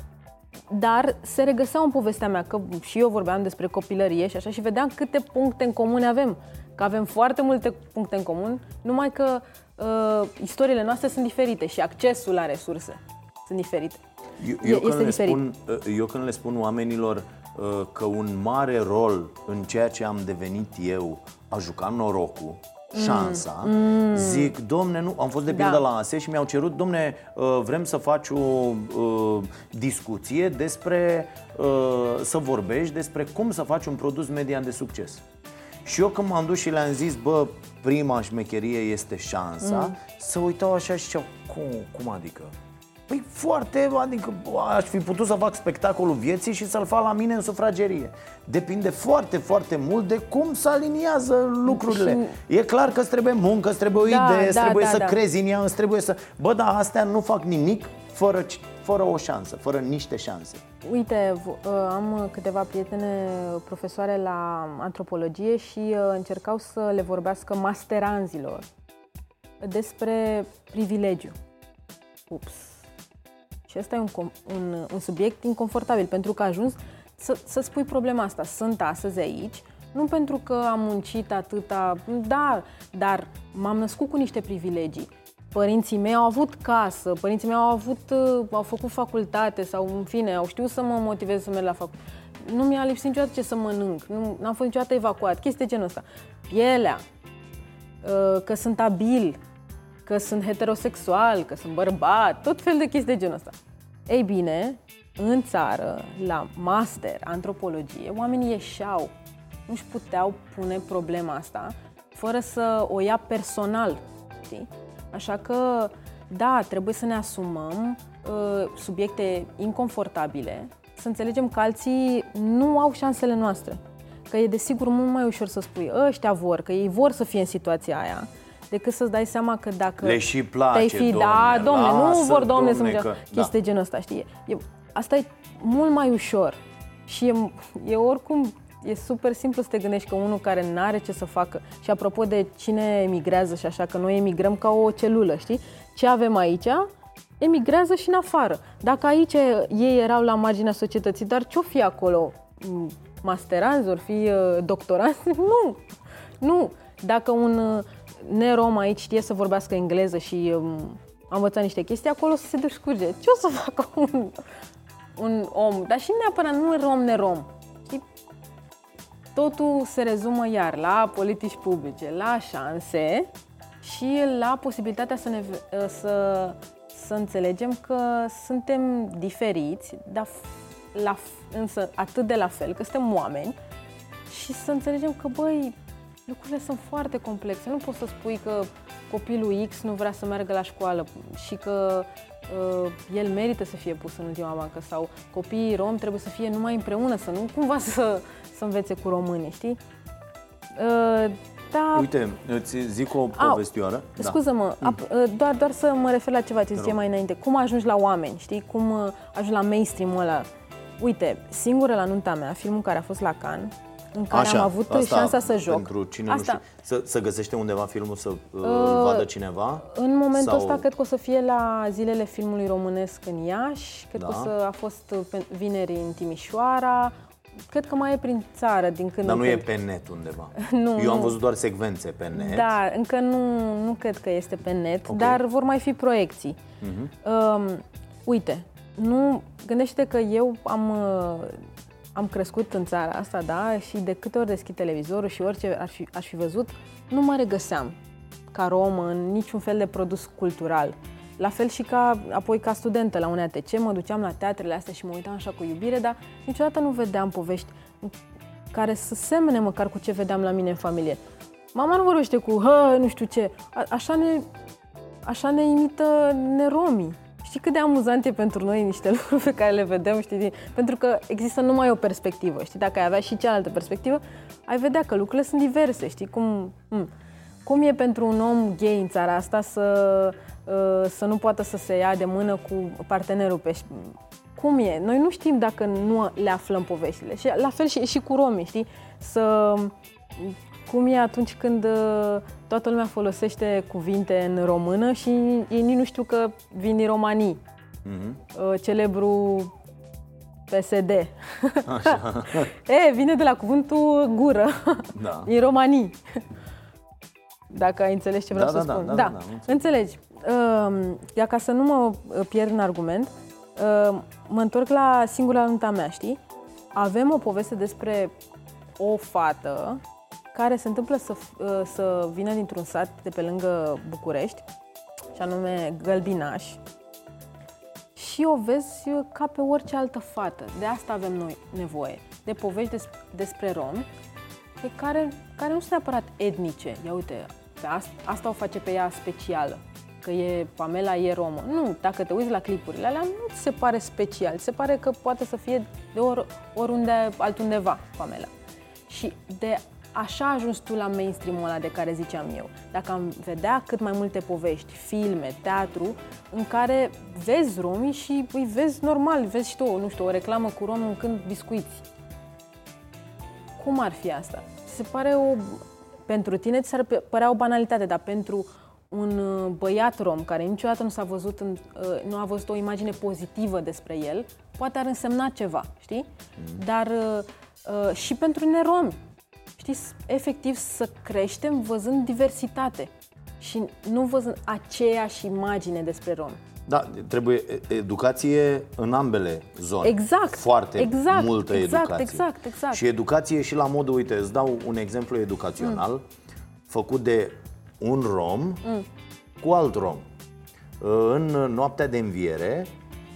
dar se regăseau în povestea mea, că și eu vorbeam despre copilărie și așa și vedeam câte puncte în comun avem. Că avem foarte multe puncte în comun, numai că uh, istoriile noastre sunt diferite și accesul la resurse sunt diferite. Eu, E- eu, când este le diferit. spun, eu când le spun oamenilor uh, că un mare rol în ceea ce am devenit eu a jucat norocul, șansa, zic, domne, nu, am fost de pildă Mm. Da. la ASE și mi-au cerut, domne, uh, vrem să faci o uh, discuție despre, uh, să vorbești despre cum să faci un produs media de succes. Și eu când m-am dus și le-am zis, bă, prima șmecherie este șansa, Mm. să uitau așa și ziceau, cum, cum adică? Păi foarte, adică aș fi putut să fac spectacolul vieții și să-l fac la mine în sufragerie. Depinde foarte, foarte mult de cum se aliniază lucrurile. E clar că îți trebuie muncă, îți trebuie o Da, idee, îți da, trebuie da, să da. crezi în ea, îți trebuie să... Bă, dar astea nu fac nimic fără, fără o șansă, fără niște șanse. Uite, v- uh, am câteva prietene profesoare la antropologie și uh, încercau să le vorbească masteranzilor despre privilegiu. Ups. Și ăsta e un, com- un, un subiect inconfortabil, pentru că a ajuns să, să spui problema asta. Sunt astăzi aici, nu pentru că am muncit atâta, da, dar m-am născut cu niște privilegii. Părinții mei au avut casă, părinții mei au avut, uh, au făcut facultate sau, în fine, au știut să mă motiveze să merg la facultate. Nu mi-a lipsit niciodată ce să mănânc, nu am fost niciodată evacuat, chestii de genul ăsta. Pielea, uh, că sunt abil, că sunt heterosexual, că sunt bărbat, tot fel de chestii de genul ăsta. Ei bine, în țară, la master, antropologie, oamenii ieșeau, nu-și puteau pune problema asta fără să o ia personal, știi? Așa că, da, trebuie să ne asumăm uh, subiecte inconfortabile, să înțelegem că alții nu au șansele noastre. Că e desigur mult mai ușor să spui ăștia vor, că ei vor să fie în situația aia, decât să-ți dai seama că dacă Le și place, te-ai fi, domne, da, domne, nu lasă, vor, domne, să domne, mă că- chestii da. de genul ăsta, știi? E, asta e mult mai ușor și e, e oricum, e super simplu să te gândești că unul care n-are ce să facă și apropo de cine emigrează și așa, că noi emigrăm ca o celulă, știi? Ce avem aici? Emigrează și în afară. Dacă aici ei erau la marginea societății, dar ce-o fi acolo? Mm, Masteranzi, ori fi uh, doctoranți? Nu! Nu! Dacă un uh, nerom aici știe să vorbească engleză și um, a învățat niște chestii, acolo să se descurge. Ce o să facă un, un om? Dar și neapărat nu rom nerom. Știi? Totul se rezumă iar la politici publice, la șanse și la posibilitatea să, ne, să, să înțelegem că suntem diferiți, dar la, însă atât de la fel, că suntem oameni și să înțelegem că, băi, lucrurile sunt foarte complexe. Nu poți să spui că copilul X nu vrea să meargă la școală și că uh, el merită să fie pus în ultima bancă sau copiii rom trebuie să fie numai împreună, să nu cumva să, să învețe cu românii, știi? Uh, da. Uite, îți zic o povestioară. Da. Scuză-mă, mm. Uh, doar, doar să mă refer la ceva ce ziceai mai înainte. Cum ajungi la oameni, știi? Cum uh, ajungi la mainstream-ul ăla? Uite, singură la nunta mea, filmul care a fost la Cannes, în care Așa, am avut asta șansa să joc. Pentru cine asta. nu știe, să, să găsește undeva filmul să uh, uh, vadă cineva? În momentul sau... ăsta cred că o să fie la zilele filmului românesc în Iași, cred da. că o să a fost vineri în Timișoara, Cred că mai e prin țară din când Dar nu când. e pe net undeva. nu, Eu am văzut doar secvențe pe net. Da, încă nu, nu cred că este pe net, okay. dar vor mai fi proiecții. Uh-huh. Um, uite, nu gândește că eu am uh, am crescut în țara asta, da, și de câte ori deschid televizorul și orice aș fi, aș fi văzut, nu mă regăseam ca rom în niciun fel de produs cultural. La fel și ca, apoi ca studentă la UNATC, mă duceam la teatrele astea și mă uitam așa cu iubire, dar niciodată nu vedeam povești care să semene măcar cu ce vedeam la mine în familie. Mama nu vorbește cu, hă, nu știu ce, A, așa ne, așa ne imită neromii. Știi cât de amuzant e pentru noi niște lucruri pe care le vedem, știi? Pentru că există numai o perspectivă, știi? Dacă ai avea și cealaltă perspectivă, ai vedea că lucrurile sunt diverse, știi? Cum, m- cum e pentru un om gay în țara asta să, uh, să nu poată să se ia de mână cu partenerul pe cum e? Noi nu știm dacă nu le aflăm poveștile. Și la fel și, și cu romii, știi? Să cum e atunci când uh, toată lumea folosește cuvinte în română și ei nici nu știu că vin din Romanii. Mm-hmm. Celebru PSD. Așa. e, vine de la cuvântul gură. Da. Din Romanii. Dacă ai înțeles ce vreau da, să da, spun. Da, da, da, da înțelegi. Uh, ca să nu mă uh, pierd în argument, uh, mă întorc la singura nunta mea, știi? Avem o poveste despre o fată care se întâmplă să, uh, să vină dintr-un sat de pe lângă București, și anume Gălbinaș, și o vezi ca pe orice altă fată. De asta avem noi nevoie, de povești des, despre romi, pe care, care nu sunt neapărat etnice. Ia uite, pe asta, asta o face pe ea specială, că e Pamela e romă. Nu, dacă te uiți la clipurile alea, nu ți se pare special, se pare că poate să fie de or, oriunde altundeva Pamela. Și de așa a ajuns tu la mainstream-ul ăla de care ziceam eu. Dacă am vedea cât mai multe povești, filme, teatru, în care vezi romii și îi vezi normal, vezi și tu, nu știu, o reclamă cu romi mâncând biscuiți. Cum ar fi asta? Se pare o... Pentru tine ți s-ar părea o banalitate, dar pentru un uh, băiat rom care niciodată nu s-a văzut în, uh, nu a văzut o imagine pozitivă despre el, poate ar însemna ceva, știi? Mm. Dar uh, și pentru neromi, știți, efectiv să creștem văzând diversitate și nu văzând aceeași imagine despre romi. Da, trebuie educație în ambele zone. Exact. Foarte exact, multă exact, educație. Exact, exact. Și educație și la modul, uite, îți dau un exemplu educațional mm. făcut de un rom mm. cu alt rom. În noaptea de înviere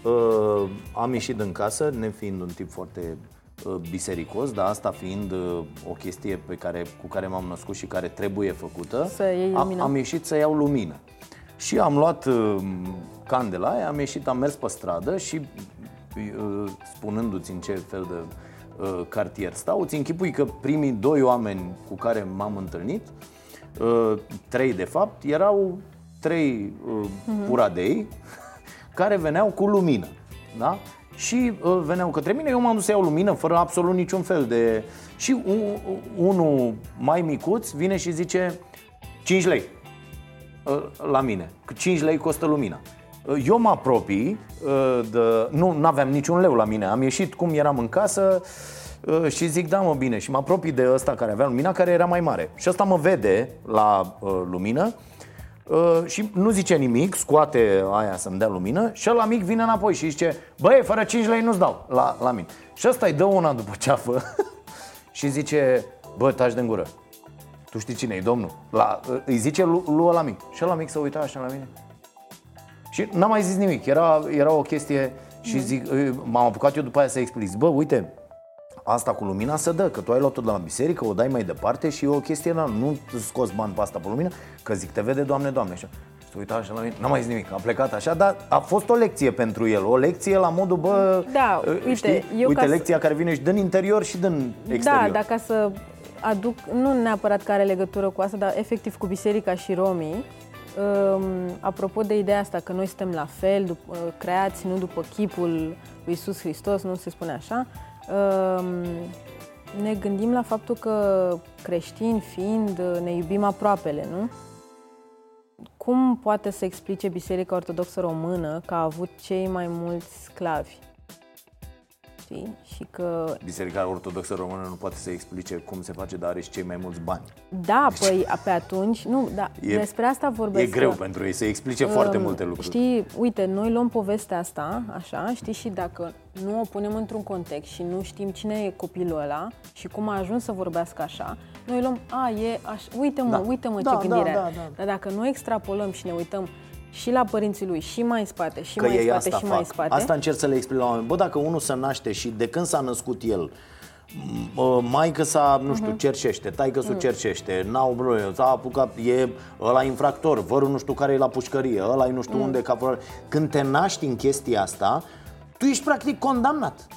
uh, am ieșit în casă, nefiind un tip foarte Uh, bisericos, dar asta fiind uh, o chestie pe care, cu care m-am născut și care trebuie făcută, să iei am, am ieșit să iau lumină. Și am luat uh, candela aia, am ieșit, am mers pe stradă și spunându-ți în ce fel de cartier stau, îți închipui că primii doi oameni cu care m-am întâlnit, trei de fapt, erau trei uh, puradei care veneau cu lumină. Da? Și uh, veneau către mine, eu m-am dus să iau lumină fără absolut niciun fel de... Și un, unul mai micuț vine și zice 5 lei uh, la mine, 5 lei costă lumina. Uh, eu mă apropii, uh, de, nu aveam niciun leu la mine, am ieșit cum eram în casă uh, și zic, da mă bine, și mă apropii de ăsta care avea lumina, care era mai mare. Și ăsta mă vede la uh, lumină uh, și nu zice nimic, scoate aia să-mi dea lumină și la mic vine înapoi și zice Băi, fără 5 lei nu-ți dau la, la mine. Și ăsta îi dă una după ceafă și zice Bă, taci de gură. Tu știi cine e, domnul? La, îi zice lui, lui la mic. Și la mic să uita așa la mine. Și n-am mai zis nimic, era, era o chestie și zic, m-am apucat eu după aia să explic. Bă, uite, asta cu lumina se dă, că tu ai luat-o de la biserică, o dai mai departe și e o chestie, na, nu scos bani pe asta pe lumină, că zic, te vede, Doamne, Doamne, așa. Și tu uita așa la mine, n-am mai zis nimic, a plecat așa, dar a fost o lecție pentru el, o lecție la modul, bă, Da, ă, uite, știi? eu uite ca să- lecția care vine și din interior și din exterior. Da, dar ca să aduc, nu neapărat că are legătură cu asta, dar efectiv cu biserica și romii, um, apropo de ideea asta că noi suntem la fel, dup- uh, creați nu după chipul lui Iisus Hristos, nu se spune așa, um, ne gândim la faptul că creștini fiind, uh, ne iubim aproapele, nu? Cum poate să explice Biserica Ortodoxă Română că a avut cei mai mulți sclavi? Știi? Și că Biserica Ortodoxă Română nu poate să explice cum se face, dar are și cei mai mulți bani. Da, păi pe atunci, nu, da, E- despre asta vorbesc. E greu că, pentru ei să explice foarte um, multe lucruri. Știi, uite, noi luăm povestea asta, așa, știi, și dacă nu o punem într-un context și nu știm cine e copilul ăla și cum a ajuns să vorbească așa, noi luăm, a, e așa, uite mă, Da. uite mă Da, ce da, gândire da, are. da. Dar dacă noi extrapolăm și ne uităm și la părinții lui, și mai în spate, și Că mai în ei spate, asta și mai în fac. spate, Asta încerc să le explic la oameni. Bă, dacă unul se naște și de când s-a născut el, maică sa, nu Mhm. știu, cercește, taică Mm. su cercește, n-au bro, s-a apucat, e ăla infractor, vărul nu știu care e la pușcărie, ăla e nu Mm. știu unde, ca Când te naști în chestia asta, tu ești practic condamnat.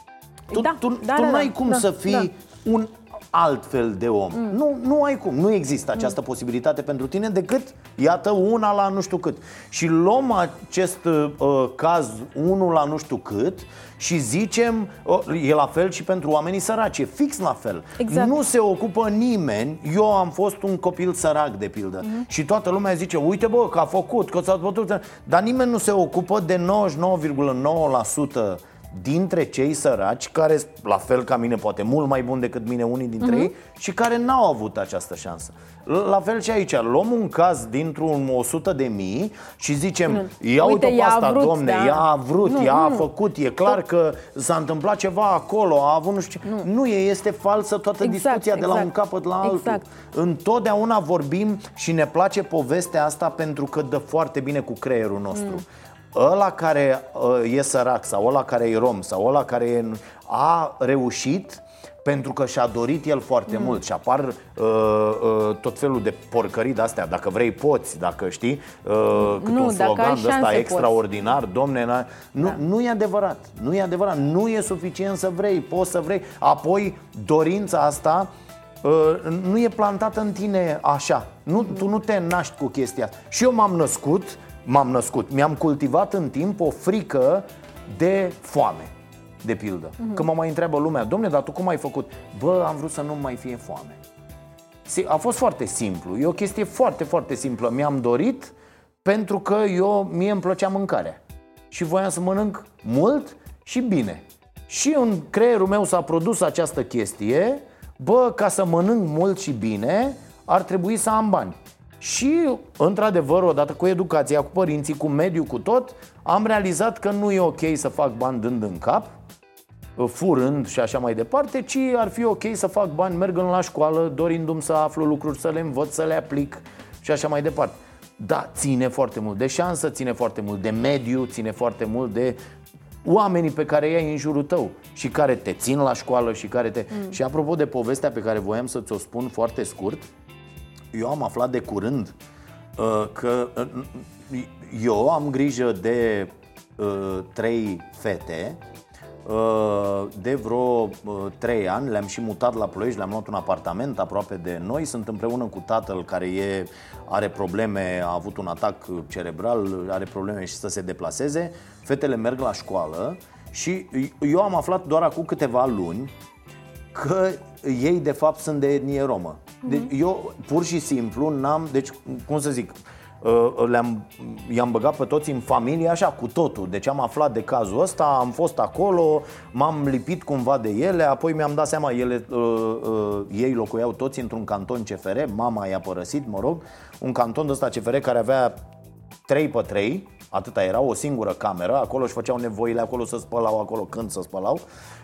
Tu, Da, tu, da, tu da, nu ai da, cum da, să fii da. Mm. un alt fel de om. Nu, nu ai cum, nu există această posibilitate pentru tine decât, iată, una la nu știu cât. Și luăm acest uh, caz, unul la nu știu cât, și zicem, uh, e la fel și pentru oamenii săraci, e fix la fel. Exact. Nu se ocupă nimeni, eu am fost un copil sărac, de pildă, și toată lumea zice, uite bă, că a făcut, că s-a putut, dar nimeni nu se ocupă de 99,9% dintre cei săraci, care, la fel ca mine, poate mult mai bun decât mine unii dintre Mhm. ei, și care n-au avut această șansă. L- La fel și aici, luăm un caz dintr-un 100 de mii și zicem, ia Uite, uite ea a asta, vrut, domne, da. ea a vrut, Nu, ea a nu. făcut, e clar că s-a întâmplat ceva acolo, a avut nu știu ce. Nu, e, este falsă toată Exact, discuția de la un exact. capăt la altul. Exact. Întotdeauna vorbim și ne place povestea asta pentru că dă foarte bine cu creierul nostru. Mm. Ăla care uh, e sărac sau ăla care e rom sau ăla care e, a reușit pentru că și-a dorit el foarte Mm. mult și apar uh, uh, tot felul de porcării de astea, dacă vrei poți, dacă știi, uh, cât Nu, un dacă ai slogan de ăsta șanse, extraordinar, domne, na- nu, Da. nu e adevărat, nu e adevărat, nu e suficient să vrei, poți să vrei, apoi dorința asta uh, nu e plantată în tine așa, nu, tu nu te naști cu chestia asta. Și eu m-am născut, m-am născut, mi-am cultivat în timp o frică de foame de pildă. Când mă mai întreabă lumea, domne, dar tu cum ai făcut? Bă, am vrut să nu mai fie foame. Si- A fost foarte simplu, e o chestie foarte, foarte simplă. Mi-am dorit pentru că eu, mie îmi plăcea mâncarea. Și voiam să mănânc mult și bine. Și în creierul meu s-a produs această chestie, bă, ca să mănânc mult și bine, ar trebui să am bani. Și, într-adevăr, odată cu educația, cu părinții, cu mediul, cu tot, am realizat că nu e ok să fac bani dând în cap, furând și așa mai departe, ci ar fi ok să fac bani mergând la școală, dorindu-mi să aflu lucruri, să le învăț, să le aplic și așa mai departe. Da, ține foarte mult de șansă, ține foarte mult de mediu, ține foarte mult de oamenii pe care i-ai în jurul tău și care te țin la școală și care te... Mm. Și apropo de povestea pe care voiam să ți-o spun foarte scurt, eu am aflat de curând uh, că uh, eu am grijă de uh, trei fete. Uh, de vreo uh, trei ani, le-am și mutat la Ploiești, le-am luat un apartament aproape de noi, sunt împreună cu tatăl care e, are probleme, a avut un atac cerebral, are probleme și să se deplaseze, fetele merg la școală și eu am aflat doar acum câteva luni că ei de fapt sunt de etnie romă. Deci eu pur și simplu n-am, deci cum să zic, uh, le-am, i-am băgat pe toți în familie așa cu totul. Deci am aflat de cazul ăsta, am fost acolo, m-am lipit cumva de ele Apoi mi-am dat seama, ele, uh, uh, ei locuiau toți într-un canton CFR Mama i-a părăsit, mă rog Un canton de ăsta CFR care avea 3 pe 3 Atâta era, o singură cameră Acolo își făceau nevoile, acolo să spălau, acolo când să spălau.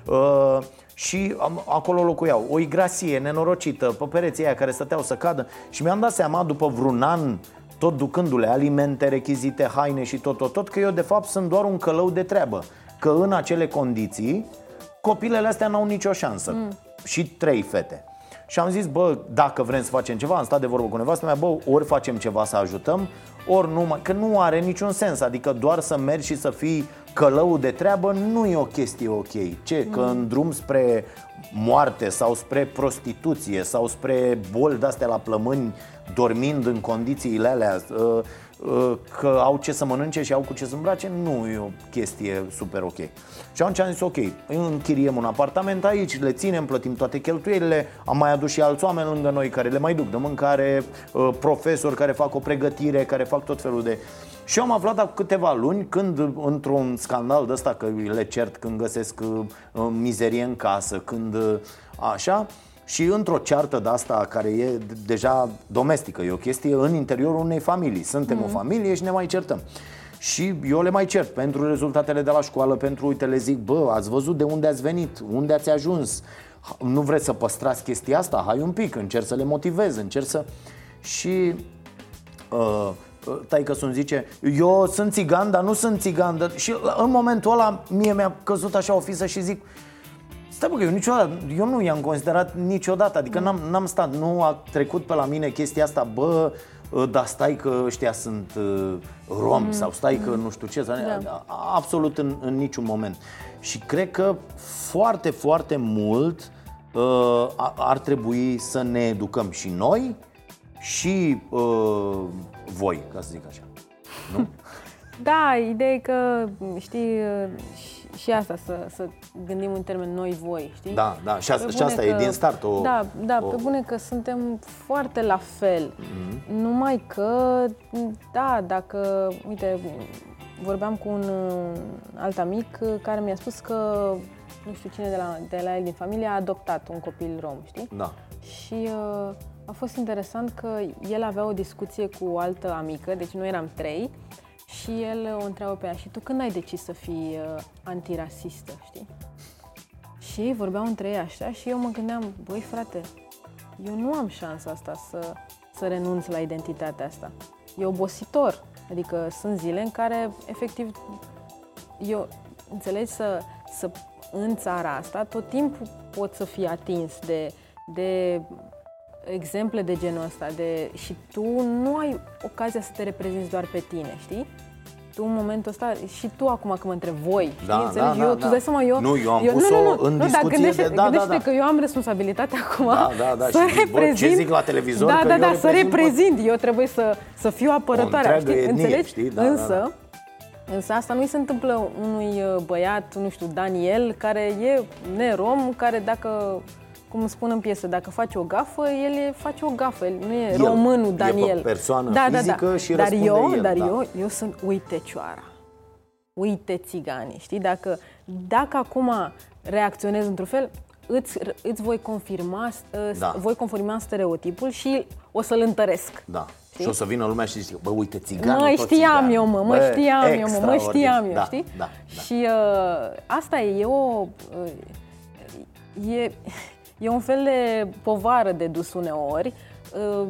Uh, Și acolo locuiau. O igrasie nenorocită pe pereții aia care stăteau să cadă. Și mi-am dat seama după vreun an tot ducându-le alimente, rechizite, haine și tot, tot, tot Că eu de fapt sunt doar un călău de treabă. Că în acele condiții copilele astea n-au nicio șansă. Mm. Și trei fete. Și am zis, bă, dacă vrem să facem ceva, am stat de vorbă cu nevastă mea, bă, ori facem ceva să ajutăm, ori nu, că nu are niciun sens, adică doar să mergi și să fii călău de treabă nu e o chestie ok. Ce? Că în drum spre moarte sau spre prostituție sau spre boli de-astea la plămâni, dormind în condițiile alea, uh, uh, că au ce să mănânce și au cu ce să îmbrace, nu e o chestie super ok. Și atunci am zis, ok, închiriem un apartament aici, le ținem, plătim toate cheltuielile, am mai adus și alți oameni lângă noi care le mai duc de mâncare, uh, profesori care fac o pregătire, care fac tot felul de... Și eu am aflat acum câteva luni când într-un scandal de ăsta că le cert când găsesc mizerie în casă, când așa, și într-o ceartă de asta care e deja domestică, e o chestie în interiorul unei familii. Suntem mm. o familie și ne mai certăm. Și eu le mai cert pentru rezultatele de la școală, pentru, uite, le zic, bă, ați văzut de unde ați venit, unde ați ajuns, nu vreți să păstrați chestia asta? Hai un pic, încerc să le motivez, încerc să... Și uh, taică sunt zice Eu sunt țigan, dar nu sunt țigan dar... Și în momentul ăla mie mi-a căzut așa o fisă și zic Stai bă, că eu niciodată, eu nu i-am considerat niciodată Adică n-am, n-am stat, nu a trecut pe la mine chestia asta Bă, ă, dar stai că ăștia sunt uh, romi mm. sau stai că nu știu ce da. Absolut în, în niciun moment Și cred că foarte, foarte mult uh, ar trebui să ne educăm și noi și uh, voi, ca să zic așa nu? Da, ideea e că, știi, și asta, să, să gândim în termen noi-voi, știi? Da, da, și asta, și asta că, e din start o... Da, da, o... pe bune că suntem foarte la fel, mm-hmm. numai că, da, dacă, uite, vorbeam cu un alt amic care mi-a spus că, nu știu cine de la, de la el din familie a adoptat un copil rom, știi? Da. Și uh, a fost interesant că el avea o discuție cu o altă amică, deci noi eram trei, și el o întreabă pe ea, și tu când ai decis să fii uh, antirasistă, știi? Și ei vorbeau între ei așa și eu mă gândeam, băi frate, eu nu am șansa asta să, să renunț la identitatea asta. E obositor. Adică sunt zile în care, efectiv, eu, înțelegi, să, să în țara asta tot timpul pot să fii atins de, de exemple de genul ăsta de, și tu nu ai ocazia să te reprezinți doar pe tine, știi? tu în momentul ăsta și tu acum când mă întreb voi, da, știi, da, da, eu, da. tu dai seama, eu... Nu, eu am pus-o nu, nu, nu, în discuție da, gândește, de... Da, gândește da, da. că eu am responsabilitatea acum da, da, da. să și reprezint... Bă, ce zic la televizor? Da, că da, eu da, reprezint să reprezint. Eu trebuie să, să fiu apărătoarea, știi? Etnie, Înțelegi? Știi? Da, Însă, da, da. Însă asta nu-i se întâmplă unui uh, băiat, nu știu, Daniel, care e nerom, care dacă cum spun în piesă, dacă face o gafă, el face o gafă, el nu e el, românul Daniel. E persoană da, fizică da, da. și dar eu, el, Dar da. eu, eu sunt uitecioara. Uite țiganii, știi? Dacă, dacă acum reacționez într-un fel, îți, îți voi confirma, da. voi confirma stereotipul și o să-l întăresc. Da. Știi? Și o să vină lumea și zic, bă, uite, țiganul, Mă știam țigan. eu, mă, mă bă, știam eu, mă, mă știam eu, da, știi? Da, da. Și uh, asta e, e o... Uh, e, e un fel de povară de dus uneori, uh,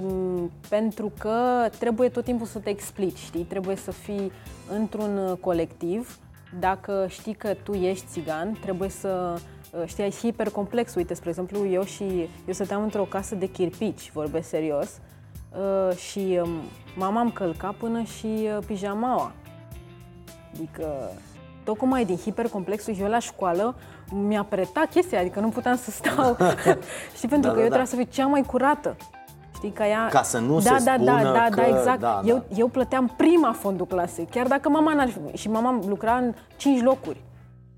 pentru că trebuie tot timpul să te explici, știi? Trebuie să fii într-un colectiv. Dacă știi că tu ești țigan, trebuie să știi, și hipercomplex. Uite, spre exemplu, eu și eu stăteam într-o casă de chirpici, vorbesc serios, Uh, și um, mama am călcat până și uh, pijamaua. Adică, tocmai din hipercomplexul și eu la școală mi-a pretat chestia, adică nu puteam să stau. Știi, pentru da, că da, eu da. trebuia să fiu cea mai curată. Știi, ca ea... Ca să nu da, se da, spună da, da, că... da, exact. Da, eu, da. eu plăteam prima fondul clasei, chiar dacă mama n-ar fi... Și mama lucra în cinci locuri,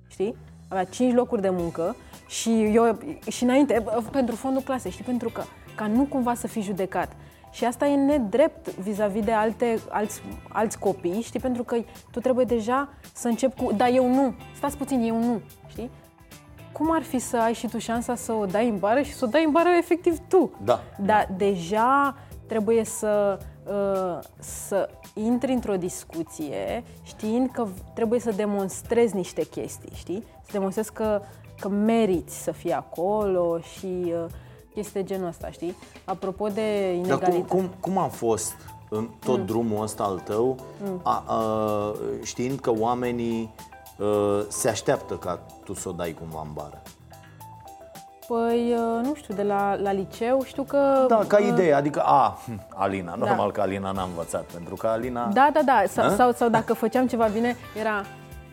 știi? Avea cinci locuri de muncă și eu, și înainte, pentru fondul clasei, știi, pentru că, ca nu cumva să fii judecat. Și asta e nedrept vis-a-vis de alte, alți, alți copii, știi? Pentru că tu trebuie deja să începi cu, da, eu nu, stați puțin, eu nu, știi? Cum ar fi să ai și tu șansa să o dai în bară și să o dai în bară efectiv tu? Da. Dar deja trebuie să, uh, să intri într-o discuție știind că trebuie să demonstrezi niște chestii, știi? Să demonstrezi că, că meriți să fii acolo și uh, chestii de genul ăsta, știi? Apropo de inegalitate. Dar cum, cum, cum a fost în tot mm. drumul ăsta al tău, mm. a, a, știind că oamenii a, se așteaptă ca tu să o dai cumva în bară? Păi, nu știu, de la, la liceu știu că... Da, ca idee, adică, a, hm, Alina, normal da. că Alina n-a învățat, pentru că Alina... Da, da, da, sau, sau, sau dacă făceam ceva bine, era,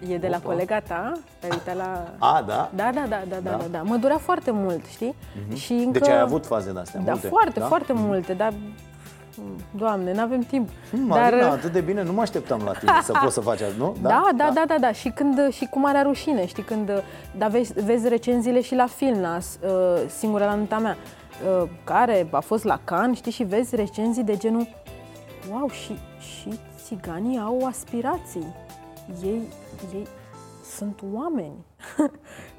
E de la Opa. colega ta, te uita la... A, da? Da, da, da, da, da, da, da. Mă durea foarte mult, știi? Mm-hmm. Și încă... Deci ai avut faze de-astea da, multe? Foarte, da? foarte mm-hmm. multe, dar Doamne, nu avem timp. Hmm, Dar... Marina, atât de bine, nu mă așteptam la tine să poți să faci asta, nu? Da, da, da, da, da, da. Și, când, și cu marea rușine, știi, când da, vezi, vezi recenziile și la film, la uh, Singura la nunta mea, uh, care a fost la Cannes, știi, și vezi recenzii de genul Wow, și, și țiganii au aspirații. Ei, ei sunt oameni.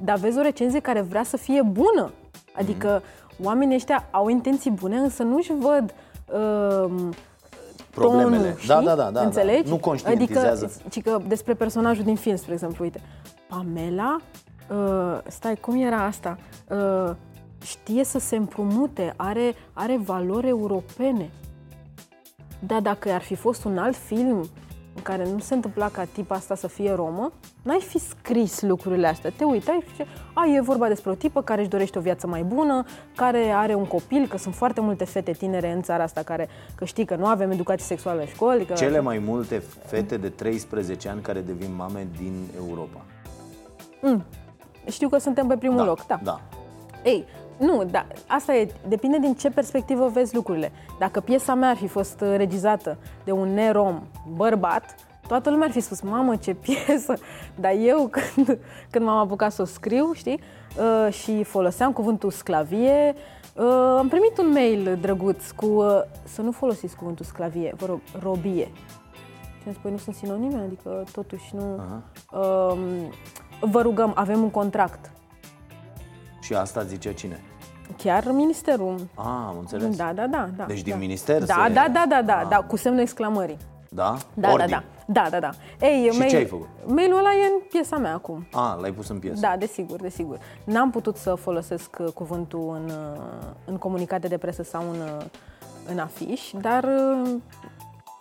Dar vezi o recenzie care vrea să fie bună. Adică mm. oamenii ăștia au intenții bune, însă nu-și văd uh, problemele. Tonul, da, da, da, da. Înțelegi? Da. Nu conștientizează. Adică, ci că despre personajul din film, spre exemplu, uite, Pamela, uh, stai, cum era asta? Uh, știe să se împrumute, are, are valori europene. Dar dacă ar fi fost un alt film în care nu se întâmpla ca tipa asta să fie romă, n-ai fi scris lucrurile astea. Te uitai și zice, a, e vorba despre o tipă care își dorește o viață mai bună, care are un copil, că sunt foarte multe fete tinere în țara asta care, că știi că nu avem educație sexuală în școli. Că... Cele mai multe fete de 13 ani care devin mame din Europa. Mm. Știu că suntem pe primul da, loc, da. da. Ei, nu, da, asta e, depinde din ce perspectivă vezi lucrurile. Dacă piesa mea ar fi fost uh, regizată de un nerom bărbat, toată lumea ar fi spus, mamă, ce piesă! Dar eu, când, când m-am apucat să o scriu, știi, uh, și foloseam cuvântul sclavie, uh, am primit un mail drăguț cu, uh, să nu folosiți cuvântul sclavie, vă rog, robie. Și am spus, nu sunt sinonime, adică totuși nu... Uh, vă rugăm, avem un contract și asta zice cine? Chiar ministerul. Ah, am înțeles. Da, da, da. da deci da. din minister da, se... da, da, da, da, ah. da, cu semnul exclamării. Da? Da, Ordin. da, da. Da, da, da. Ei, și mail, ce ai făcut? Mailul ăla e în piesa mea acum. Ah, l-ai pus în piesă. Da, desigur, desigur. N-am putut să folosesc uh, cuvântul în, uh, în comunicate de presă sau în, uh, în afiș, dar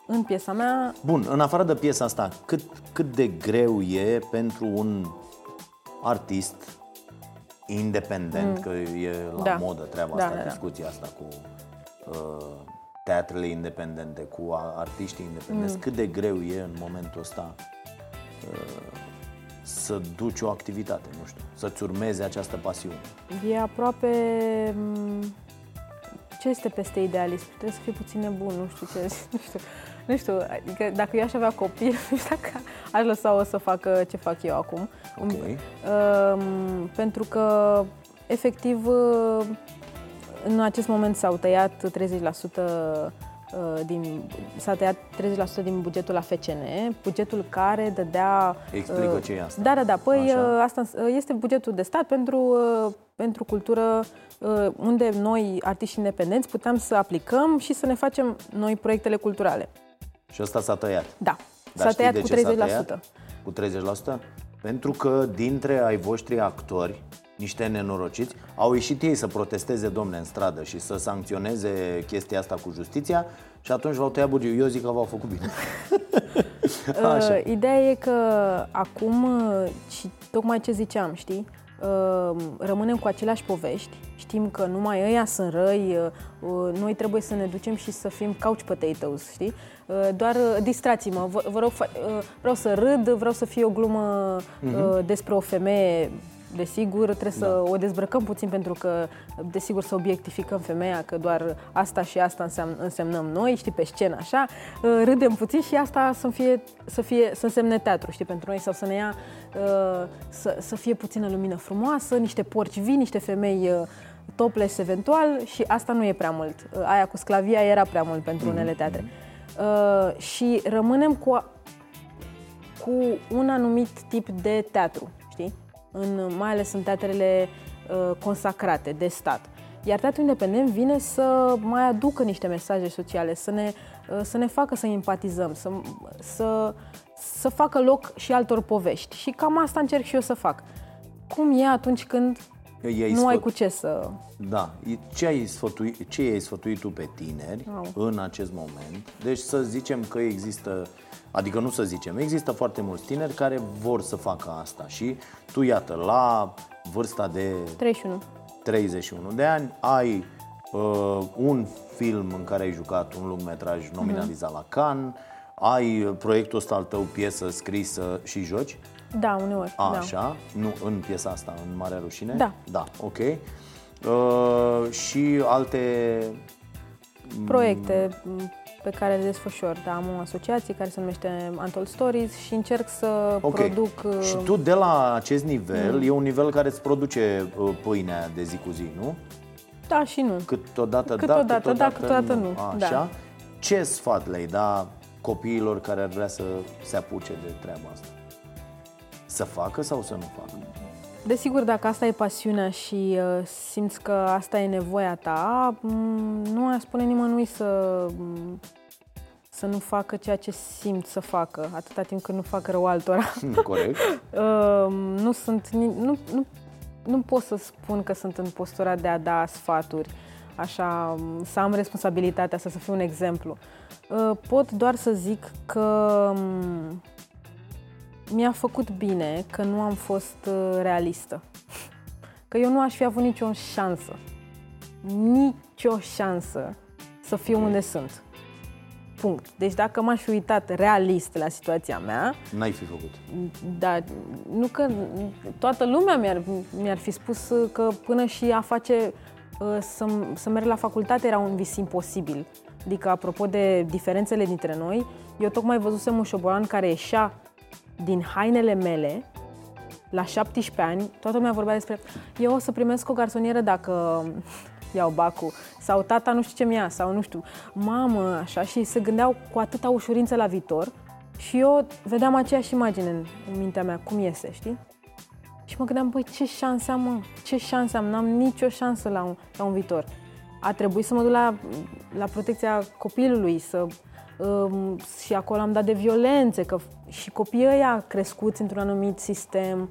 în piesa mea... Bun, în afară de piesa asta, cât, cât de greu e pentru un artist independent, mm. că e la da. modă treaba da, asta, da, da. discuția asta cu uh, teatrele independente, cu artiștii independenți. Mm. Cât de greu e în momentul ăsta uh, să duci o activitate, nu știu, să-ți urmeze această pasiune? E aproape... Mm, ce este peste idealism? Trebuie să fii puțin nebun, nu știu ce, nu știu. Nu știu, adică dacă eu aș avea copii, nu știu dacă aș lăsa-o să facă ce fac eu acum. Okay. Um, pentru că, efectiv, în acest moment s-au tăiat 30% uh, din, s-a tăiat 30% din bugetul la FCN, bugetul care dădea... Explică ce e asta. Da, da, da. Păi Așa. asta este bugetul de stat pentru, pentru cultură unde noi, artiști independenți, puteam să aplicăm și să ne facem noi proiectele culturale. Și ăsta s-a tăiat. Da. Dar s-a tăiat cu 30%. Tăiat? Cu 30%? Pentru că dintre ai voștri actori, niște nenorociți, au ieșit ei să protesteze, domne, în stradă și să sancționeze chestia asta cu justiția și atunci v-au tăiat bugetul. Eu zic că v-au făcut bine. Așa. Uh, ideea e că acum, uh, și tocmai ce ziceam, știi, uh, rămânem cu aceleași povești, știm că numai ăia sunt răi, noi trebuie să ne ducem și să fim couch potatoes, știi? Uh, doar uh, distrați-mă, vă, vă rog, uh, vreau să râd, vreau să fie o glumă uh-huh. despre o femeie Desigur, trebuie da. să o dezbrăcăm puțin pentru că, desigur, să obiectificăm femeia, că doar asta și asta înseamnă, însemnăm noi, știi, pe scenă, așa. Râdem puțin și asta să fie, să, fie, să însemne teatru, știi, pentru noi, sau să ne ia, să, să fie puțină lumină frumoasă, niște porci vii, niște femei topless eventual și asta nu e prea mult. Uh, Aia cu sclavia era prea mult pentru unele teatre. Uh, și rămânem cu, a- cu un anumit tip de teatru, știi? În, mai ales în teatrele uh, consacrate de stat. Iar teatrul independent vine să mai aducă niște mesaje sociale, să ne, uh, să ne facă să empatizăm, să, să, să facă loc și altor povești. Și cam asta încerc și eu să fac. Cum e atunci când I-ai nu ai sfăt- cu ce să... Da. Ce ai sfătuit, ce ai sfătuit tu pe tineri Au. în acest moment? Deci să zicem că există, adică nu să zicem, există foarte mulți tineri care vor să facă asta și tu, iată, la vârsta de 31. 31 de ani, ai uh, un film în care ai jucat un lungmetraj nominalizat la Cannes, ai uh, proiectul ăsta al tău, piesă scrisă și joci, Da, uneori. a, da. așa, nu în piesa asta, în Marea Rușine? Da. Da, ok. Uh, și alte... Proiecte m, pe care le desfășor. Da, am o asociație care se numește Untold Stories și încerc să Ok. produc... uh, Și tu de la acest nivel, e un nivel care îți produce uh, pâinea de zi cu zi, nu? Da și nu. Câteodată, Câteodată da, câteodată, da, câteodată nu. Așa. Da. Ce sfat le-ai da copiilor care ar vrea să se apuce de treaba asta? Să facă sau să nu facă? Desigur, dacă asta e pasiunea și uh, simți că asta e nevoia ta, m, nu aș spune nimănui să, m, să nu facă ceea ce simt să facă, atâta timp cât nu fac rău altora. Corect? Uh, nu sunt, ni- nu, nu, nu pot să spun că sunt în postura de a da sfaturi, așa, m, să am responsabilitatea asta, să fiu un exemplu. Uh, Pot doar să zic că m, mi-a făcut bine că nu am fost uh, realistă. Că eu nu aș fi avut nicio șansă, nicio șansă să fiu unde sunt. Punct. Deci dacă m-aș fi uitat realist la situația mea, N-ai fi făcut. da, nu că toată lumea mi-ar, mi-ar fi spus că până și a face uh, să, să merg la facultate era un vis imposibil. Adică, apropo de diferențele dintre noi, eu tocmai văzusem un șobolan care ieșea din hainele mele la 17 ani, toată lumea vorbea despre eu o să primesc o garsonieră dacă iau bacul sau tata nu știu ce mi-a sau nu știu, mamă, așa și se gândeau cu atâta ușurință la viitor și eu vedeam aceeași imagine în, în mintea mea, cum iese, știi? Și mă gândeam, băi, ce șanse am, mă? Ce șanse am? N-am nicio șansă la un, la un viitor. A trebuit să mă duc la, la protecția copilului, să, um, și acolo am dat de violențe, că și copiii ăia crescuți într-un anumit sistem,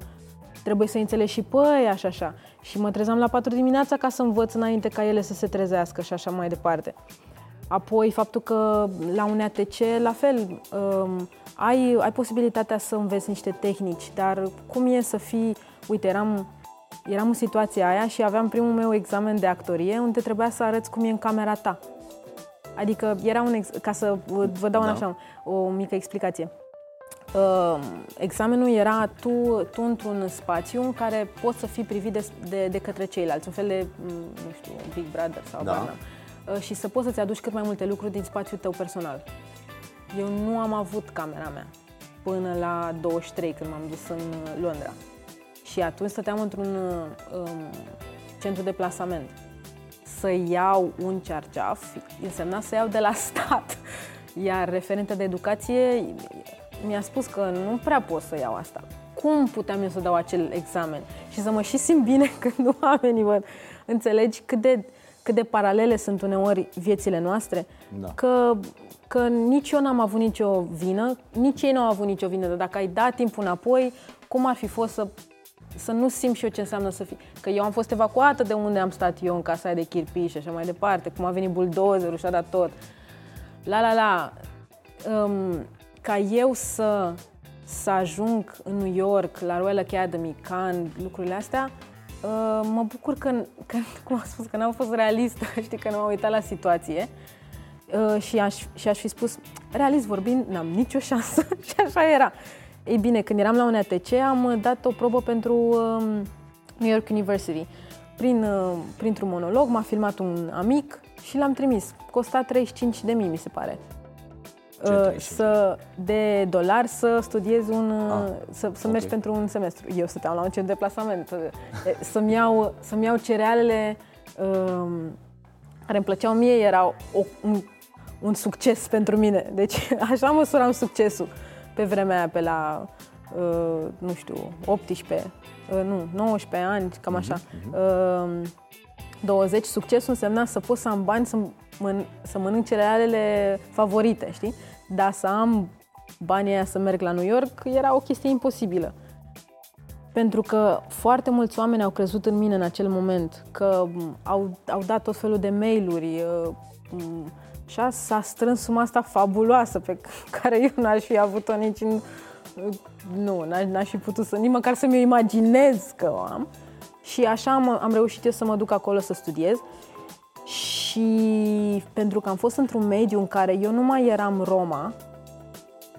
trebuie să înțelegi și pe ăia și așa. Și mă trezeam la 4 dimineața ca să învăț înainte ca ele să se trezească și așa mai departe. Apoi, faptul că la un ATC, la fel, um, ai, ai posibilitatea să înveți niște tehnici, dar cum e să fii... Uite, eram, eram în situația aia și aveam primul meu examen de actorie unde trebuia să arăți cum e în camera ta. Adică era un... Ex- ca să vă vă dau Da. da. așa o mică explicație. Uh, examenul era tu, tu într-un spațiu în care poți să fii privit de, de, de către ceilalți, un fel de, m, nu știu, Big Brother sau Da. Barnum. Uh, și să poți să-ți aduci cât mai multe lucruri din spațiul tău personal. Eu nu am avut camera mea până la 23, când m-am dus în uh, Londra. Și atunci stăteam într-un uh, um, centru de plasament. Să iau un cearceaf însemna să iau de la stat. Iar referenta de educație mi-a spus că nu prea pot să iau asta. Cum puteam eu să dau acel examen? Și să mă și simt bine când oamenii văd. Înțelegi cât de, cât de paralele sunt uneori viețile noastre? Da. Că, că nici eu n-am avut nicio vină, nici ei n-au avut nicio vină, dar dacă ai dat timpul înapoi, cum ar fi fost să, să nu simt și eu ce înseamnă să fii? Că eu am fost evacuată de unde am stat eu în casa aia de chirpiși și așa mai departe, cum a venit buldozerul și a dat tot. La, la, la. Um, ca eu să, să ajung în New York, la Royal Academy, Cannes, lucrurile astea, uh, mă bucur că, că, cum am spus, că n-am fost realistă, știi, că nu m-am uitat la situație. Uh, și, aș, și aș fi spus, realist vorbind, n-am nicio șansă și așa era. Ei bine, când eram la un ATC, am uh, dat o probă pentru um, New York University. Prin, uh, printr-un monolog m-a filmat un amic și l-am trimis. Costa 35 de mii, mi se pare. Ce Uh, 35? să, de dolari să studiez un, Ah, uh, să, să mergi ok. pentru un semestru. Eu stăteam la un centru de plasament, uh, să-mi iau, să-mi iau cerealele um, care îmi plăceau mie erau o, un, un succes pentru mine. Deci așa măsuram succesul pe vremea aia, pe la, uh, nu știu, 18, uh, nu, 19 ani, cam așa. Uh, 20, succesul însemna să pot să am bani să, mân- să mănânc cerealele favorite, știi? Dar să am banii aia să merg la New York era o chestie imposibilă. Pentru că foarte mulți oameni au crezut în mine în acel moment, că m, au, au dat tot felul de mail-uri uh, m, și a- s-a strâns suma asta fabuloasă pe care eu n-aș fi avut-o nici în... Nu, n-aș, n-aș fi putut să, nici măcar să mi-o imaginez că o am. Și așa am, am reușit eu să mă duc acolo să studiez. Și pentru că am fost într-un mediu în care eu nu mai eram Roma,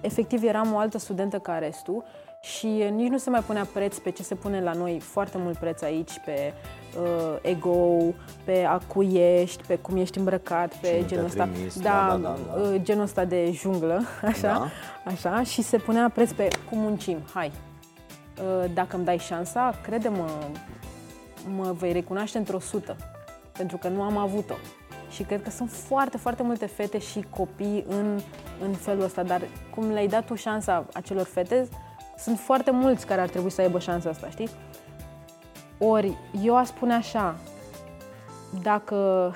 efectiv eram o altă studentă ca restul și nici nu se mai punea preț pe ce se pune la noi, foarte mult preț aici, pe uh, ego, pe a cui ești, pe cum ești îmbrăcat, pe Cine te-a genul ăsta. trimis, da, da, da, da. Uh, genul ăsta de junglă, așa, Da. așa, și se punea preț pe cum muncim, hai. Uh, dacă îmi dai șansa, crede-mă, mă vei recunoaște într-o sută, pentru că nu am avut-o. Și cred că sunt foarte, foarte multe fete și copii în, în felul ăsta, dar cum le-ai dat tu șansa acelor fete, sunt foarte mulți care ar trebui să aibă șansa asta, știi? Ori eu aș spune așa, dacă...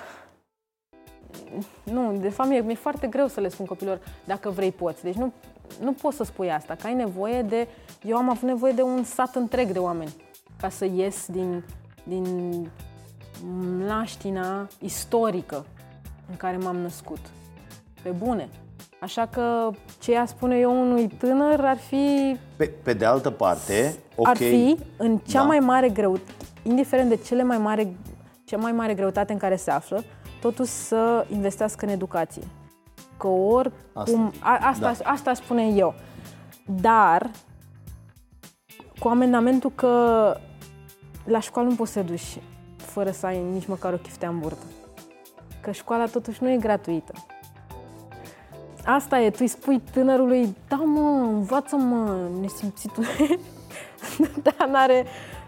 Nu, de fapt mi-e, mi-e foarte greu să le spun copilor, dacă vrei poți. Deci nu, nu poți să spui asta, că ai nevoie de... Eu am avut nevoie de un sat întreg de oameni ca să ies din, din mlaștina istorică în care m-am născut. Pe bune. Așa că ce i spune eu unui tânăr ar fi Pe, pe de altă parte, ok. ar fi în cea Da. mai mare greutate, indiferent de cele mai mare, cea mai mare greutate în care se află, totuși să investească în educație. Că oricum, Asta. a, asta, Da. asta spune eu. Dar, cu amendamentul că la școală nu poți să te duci fără să ai nici măcar o chiftea în burtă. Că școala totuși nu e gratuită. Asta e, tu îi spui tânărului, da mă, învață-mă, nesimțitul. Dar n-are,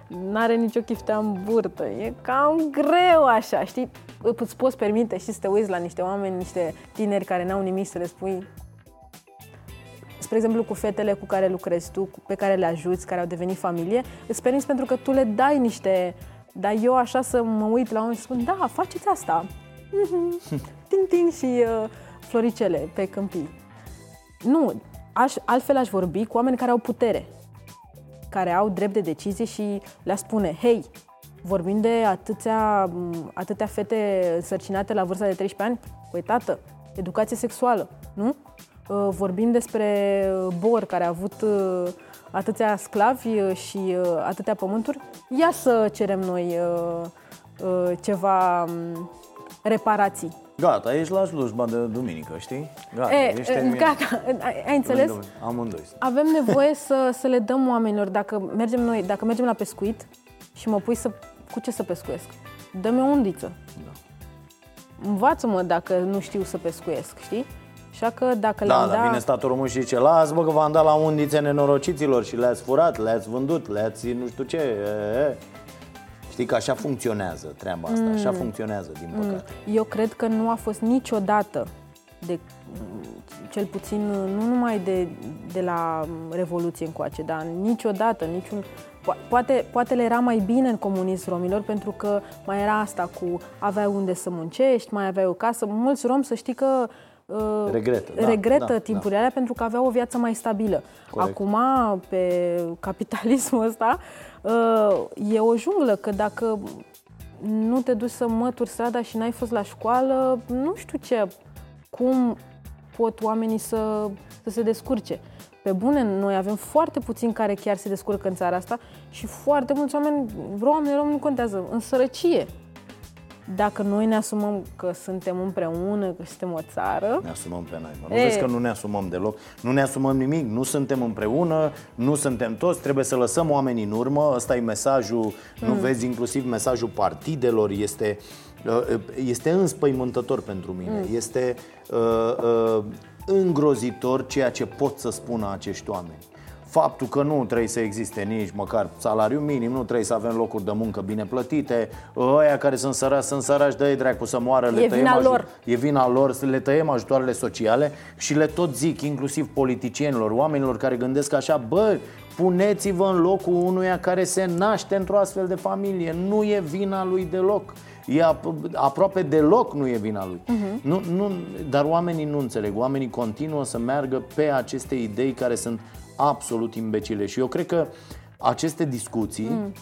n-are nicio chiftea în burtă. E cam greu așa, știi? Îți poți permite și să te uiți la niște oameni, niște tineri care n-au nimic să le spui. Spre exemplu, cu fetele cu care lucrezi tu, cu- pe care le ajuți, care au devenit familie, îți permiți pentru că tu le dai niște... Dar eu așa să mă uit la oameni și spun, da, faceți asta. Ting, ting și uh, floricele pe câmpii. Nu, aș, altfel aș vorbi cu oameni care au putere, care au drept de decizie și le spune, hei, vorbim de atâția, m, atâtea fete însărcinate la vârsta de 13 ani, păi tată, educație sexuală, nu? Uh, Vorbim despre uh, Bor, care a avut uh, atâția sclavi uh, și uh, atâtea pământuri. Ia să cerem noi uh, uh, ceva m, reparații. Gata, ești la slujba de duminică, știi? Gata, E, ești e, terminat. gata, ai, ai înțeles? Amândoi. Avem nevoie să, să le dăm oamenilor, dacă mergem noi, dacă mergem la pescuit și mă pui să, cu ce să pescuiesc? Dă-mi o undiță. Da. Învață-mă dacă nu știu să pescuiesc, știi? Așa că dacă Da, le-am dar dat... vine statul român și zice Las bă că v-am dat la undițe nenorociților și le-ați furat, le-ați vândut, le-ați nu știu ce e, e. Știi că așa funcționează treaba asta, Mm. așa funcționează din păcate Eu cred că nu a fost niciodată, de, cel puțin nu numai de, de la Revoluție încoace, dar niciodată, niciun... po- Poate, poate le era mai bine în comunism romilor pentru că mai era asta cu aveai unde să muncești, mai aveai o casă. Mulți romi să știi că uh, Regretă, da, regretă da, timpurile alea pentru că aveau o viață mai stabilă. Corect. Acum, pe capitalismul ăsta, uh, e o junglă, că dacă nu te duci să mături strada și n-ai fost la școală, nu știu ce, cum pot oamenii să, să se descurce. Pe bune, noi avem foarte puțini care chiar se descurcă în țara asta și foarte mulți oameni, oameni rom nu contează, în sărăcie. Dacă noi ne asumăm că suntem împreună, că suntem o țară, Ne asumăm pe noi. Nu E. vezi că nu ne asumăm deloc? Nu ne asumăm nimic, nu suntem împreună, nu suntem toți, trebuie să lăsăm oamenii în urmă. Ăsta e mesajul, nu vezi inclusiv mesajul partidelor, este, uh, este înspăimântător pentru mine. Este uh, uh, îngrozitor ceea ce pot să spună acești oameni. Faptul că nu trebuie să existe nici măcar salariu minim, nu trebuie să avem locuri de muncă bine plătite, ăia care sunt sărași, sunt sărași, dă-i dracu să moară, le E tăiem vina aju- lor. E vina lor, să le tăiem ajutoarele sociale și le tot zic, inclusiv politicienilor, oamenilor care gândesc așa, bă, puneți-vă în locul unuia care se naște într-o astfel de familie, nu e vina lui deloc. E ap- aproape deloc nu e vina lui. Uh-huh. Nu, nu, dar oamenii nu înțeleg. Oamenii continuă să meargă pe aceste idei care sunt absolut imbecile. Și eu cred că aceste discuții mm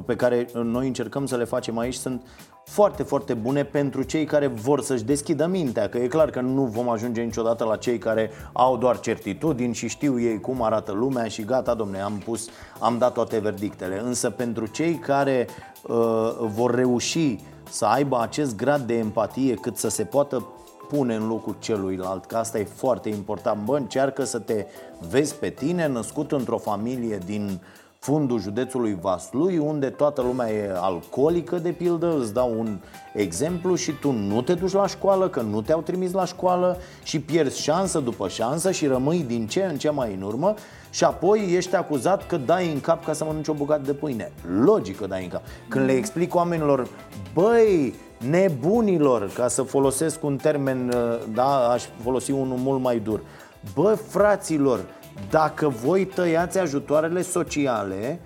pe care noi încercăm să le facem aici sunt foarte, foarte bune pentru cei care vor să-și deschidă mintea, că e clar că nu vom ajunge niciodată la cei care au doar certitudini și știu ei cum arată lumea și gata, domne, am pus, am dat toate verdictele. Însă pentru cei care uh, vor reuși să aibă acest grad de empatie cât să se poată pune în locul celuilalt, că asta e foarte important. Bă, încearcă să te vezi pe tine născut într-o familie din fundul județului Vaslui, unde toată lumea e alcoolică, de pildă, îți dau un exemplu și tu nu te duci la școală, că nu te-au trimis la școală și pierzi șansă după șansă și rămâi din ce în ce mai în urmă și apoi ești acuzat că dai în cap ca să mănânci o bucată de pâine. Logic că dai în cap. Când le explic oamenilor, băi, nebunilor, ca să folosesc un termen, da, aș folosi unul mult mai dur. Bă, fraților, dacă voi tăiați ajutoarele sociale,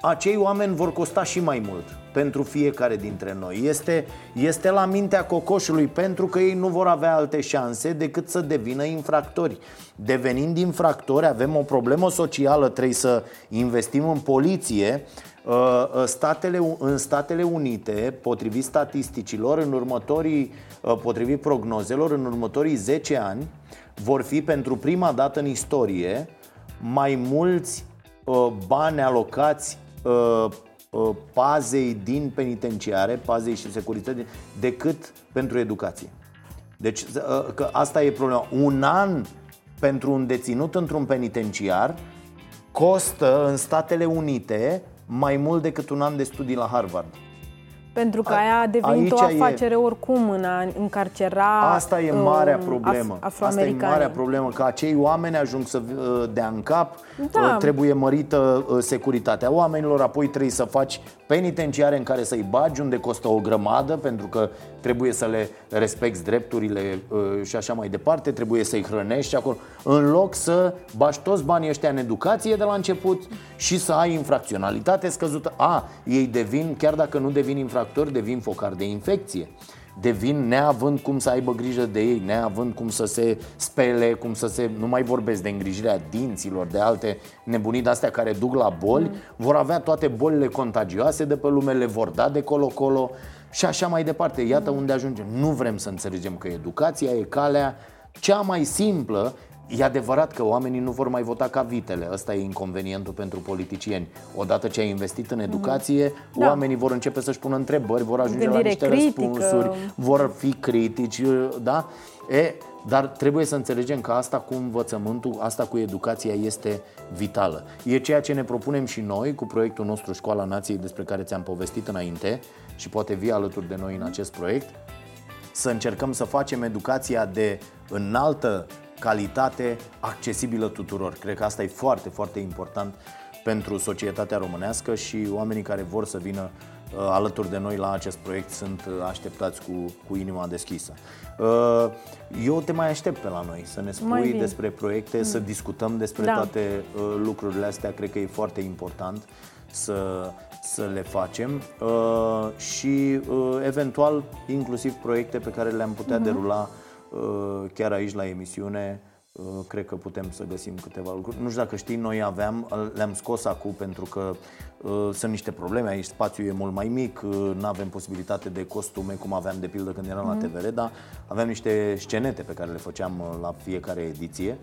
acei oameni vor costa și mai mult pentru fiecare dintre noi. Este, este la mintea cocoșului pentru că ei nu vor avea alte șanse decât să devină infractori. Devenind infractori, avem o problemă socială, trebuie să investim în poliție. Uh, Statele, în Statele Unite, potrivit statisticilor, în următorii, uh, potrivit prognozelor, în următorii 10 ani, vor fi pentru prima dată în istorie mai mulți uh, bani alocați uh, uh, pazei din penitenciare, pazei și securității, decât pentru educație. Deci uh, că asta e problema. Un an pentru un deținut într-un penitenciar costă în Statele Unite mai mult decât un an de studii la Harvard. Pentru că aia a devenit o aici e- afacere oricum în a încarcera Asta e marea um, problemă. af- Asta e afroamericanii. marea problemă, că acei oameni ajung să uh, dea în cap, Da. uh, trebuie mărită uh, securitatea oamenilor, apoi trebuie să faci penitenciare în care să-i bagi, unde costă o grămadă, pentru că trebuie să le respecti drepturile uh, și așa mai departe, trebuie să-i hrănești acolo, în loc să bagi toți banii ăștia în educație de la început și să ai infracționalitate scăzută. A, ei devin, chiar dacă nu devin infractori, devin focari de infecție devin neavând cum să aibă grijă de ei, neavând cum să se spele, cum să se... Nu mai vorbesc de îngrijirea dinților, de alte nebunii de-astea care duc la boli, mm. vor avea toate bolile contagioase de pe lume, le vor da de colo-colo și așa mai departe. Iată mm. unde ajungem. Nu vrem să înțelegem că educația e calea cea mai simplă E adevărat că oamenii nu vor mai vota ca vitele. Ăsta e inconvenientul pentru politicieni. Odată ce ai investit în educație, Da. oamenii vor începe să-și pună întrebări, vor ajunge la Gândire niște critică. răspunsuri, vor fi critici, da? E, dar trebuie să înțelegem că asta cu învățământul, asta cu educația este vitală. E ceea ce ne propunem și noi cu proiectul nostru Școala Nației despre care ți-am povestit înainte și poate vii alături de noi în acest proiect să încercăm să facem educația de înaltă calitate accesibilă tuturor. Cred că asta e foarte, foarte important pentru societatea românească și oamenii care vor să vină uh, alături de noi la acest proiect sunt uh, așteptați cu, cu inima deschisă. Uh, eu te mai aștept pe la noi să ne Mai spui vin. despre proiecte, să discutăm despre Da. toate uh, lucrurile astea. Cred că e foarte important să, să le facem uh, și uh, eventual inclusiv proiecte pe care le-am putea Mhm. derula uh, chiar aici la emisiune. Uh, cred că putem să găsim câteva lucruri. Nu știu dacă știi, noi aveam, uh, le-am scos acum pentru că uh, sunt niște probleme aici, spațiul e mult mai mic, uh, nu avem posibilitate de costume cum aveam de pildă când eram la TVR, dar aveam niște scenete pe care le făceam uh, la fiecare ediție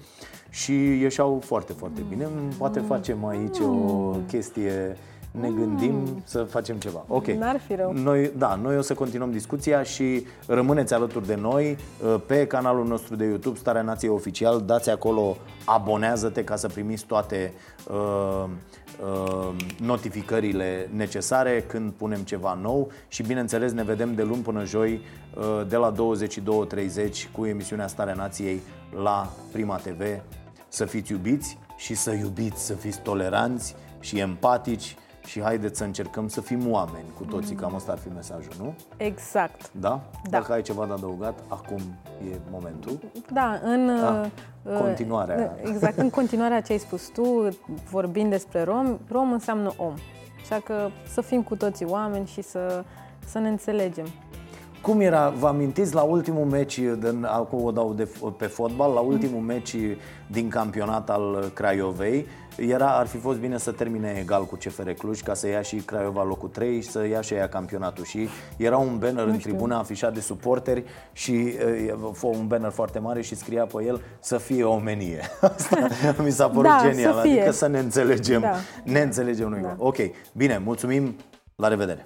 și ieșeau foarte, foarte bine. Poate facem aici o chestie ne gândim să facem ceva. Ok. N-ar fi rău. Noi, da, noi o să continuăm discuția și rămâneți alături de noi uh, pe canalul nostru de YouTube Starea Nației Oficial. Dați acolo, abonează-te ca să primiți toate uh, uh, notificările necesare când punem ceva nou și bineînțeles ne vedem de luni până joi uh, de la 22.30 cu emisiunea Starea Nației la Prima TV. Să fiți iubiți și să iubiți, să fiți toleranți și empatici și haideți să încercăm să fim oameni cu toții, cam asta ar fi mesajul, nu? Exact. Da? Da. Dacă ai ceva de adăugat, acum e momentul. Da, în Ah, uh, continuarea. Exact, în continuarea ce ai spus tu, vorbind despre rom, rom înseamnă om. Așa că să fim cu toții oameni și să, să ne înțelegem. Cum era, vă amintiți la ultimul meci, din, acum o dau de, pe fotbal, la ultimul meci din campionat al Craiovei, era, ar fi fost bine să termine egal cu CFR Cluj ca să ia și Craiova locul 3 și să ia și ea campionatul și era un banner în tribună afișat de suporteri și e, un banner foarte mare și scria pe el să fie omenie. Asta mi s-a părut Da, să genial, fie. adică să ne înțelegem, Da. ne înțelegem noi. Da. Ok, bine, mulțumim, la revedere!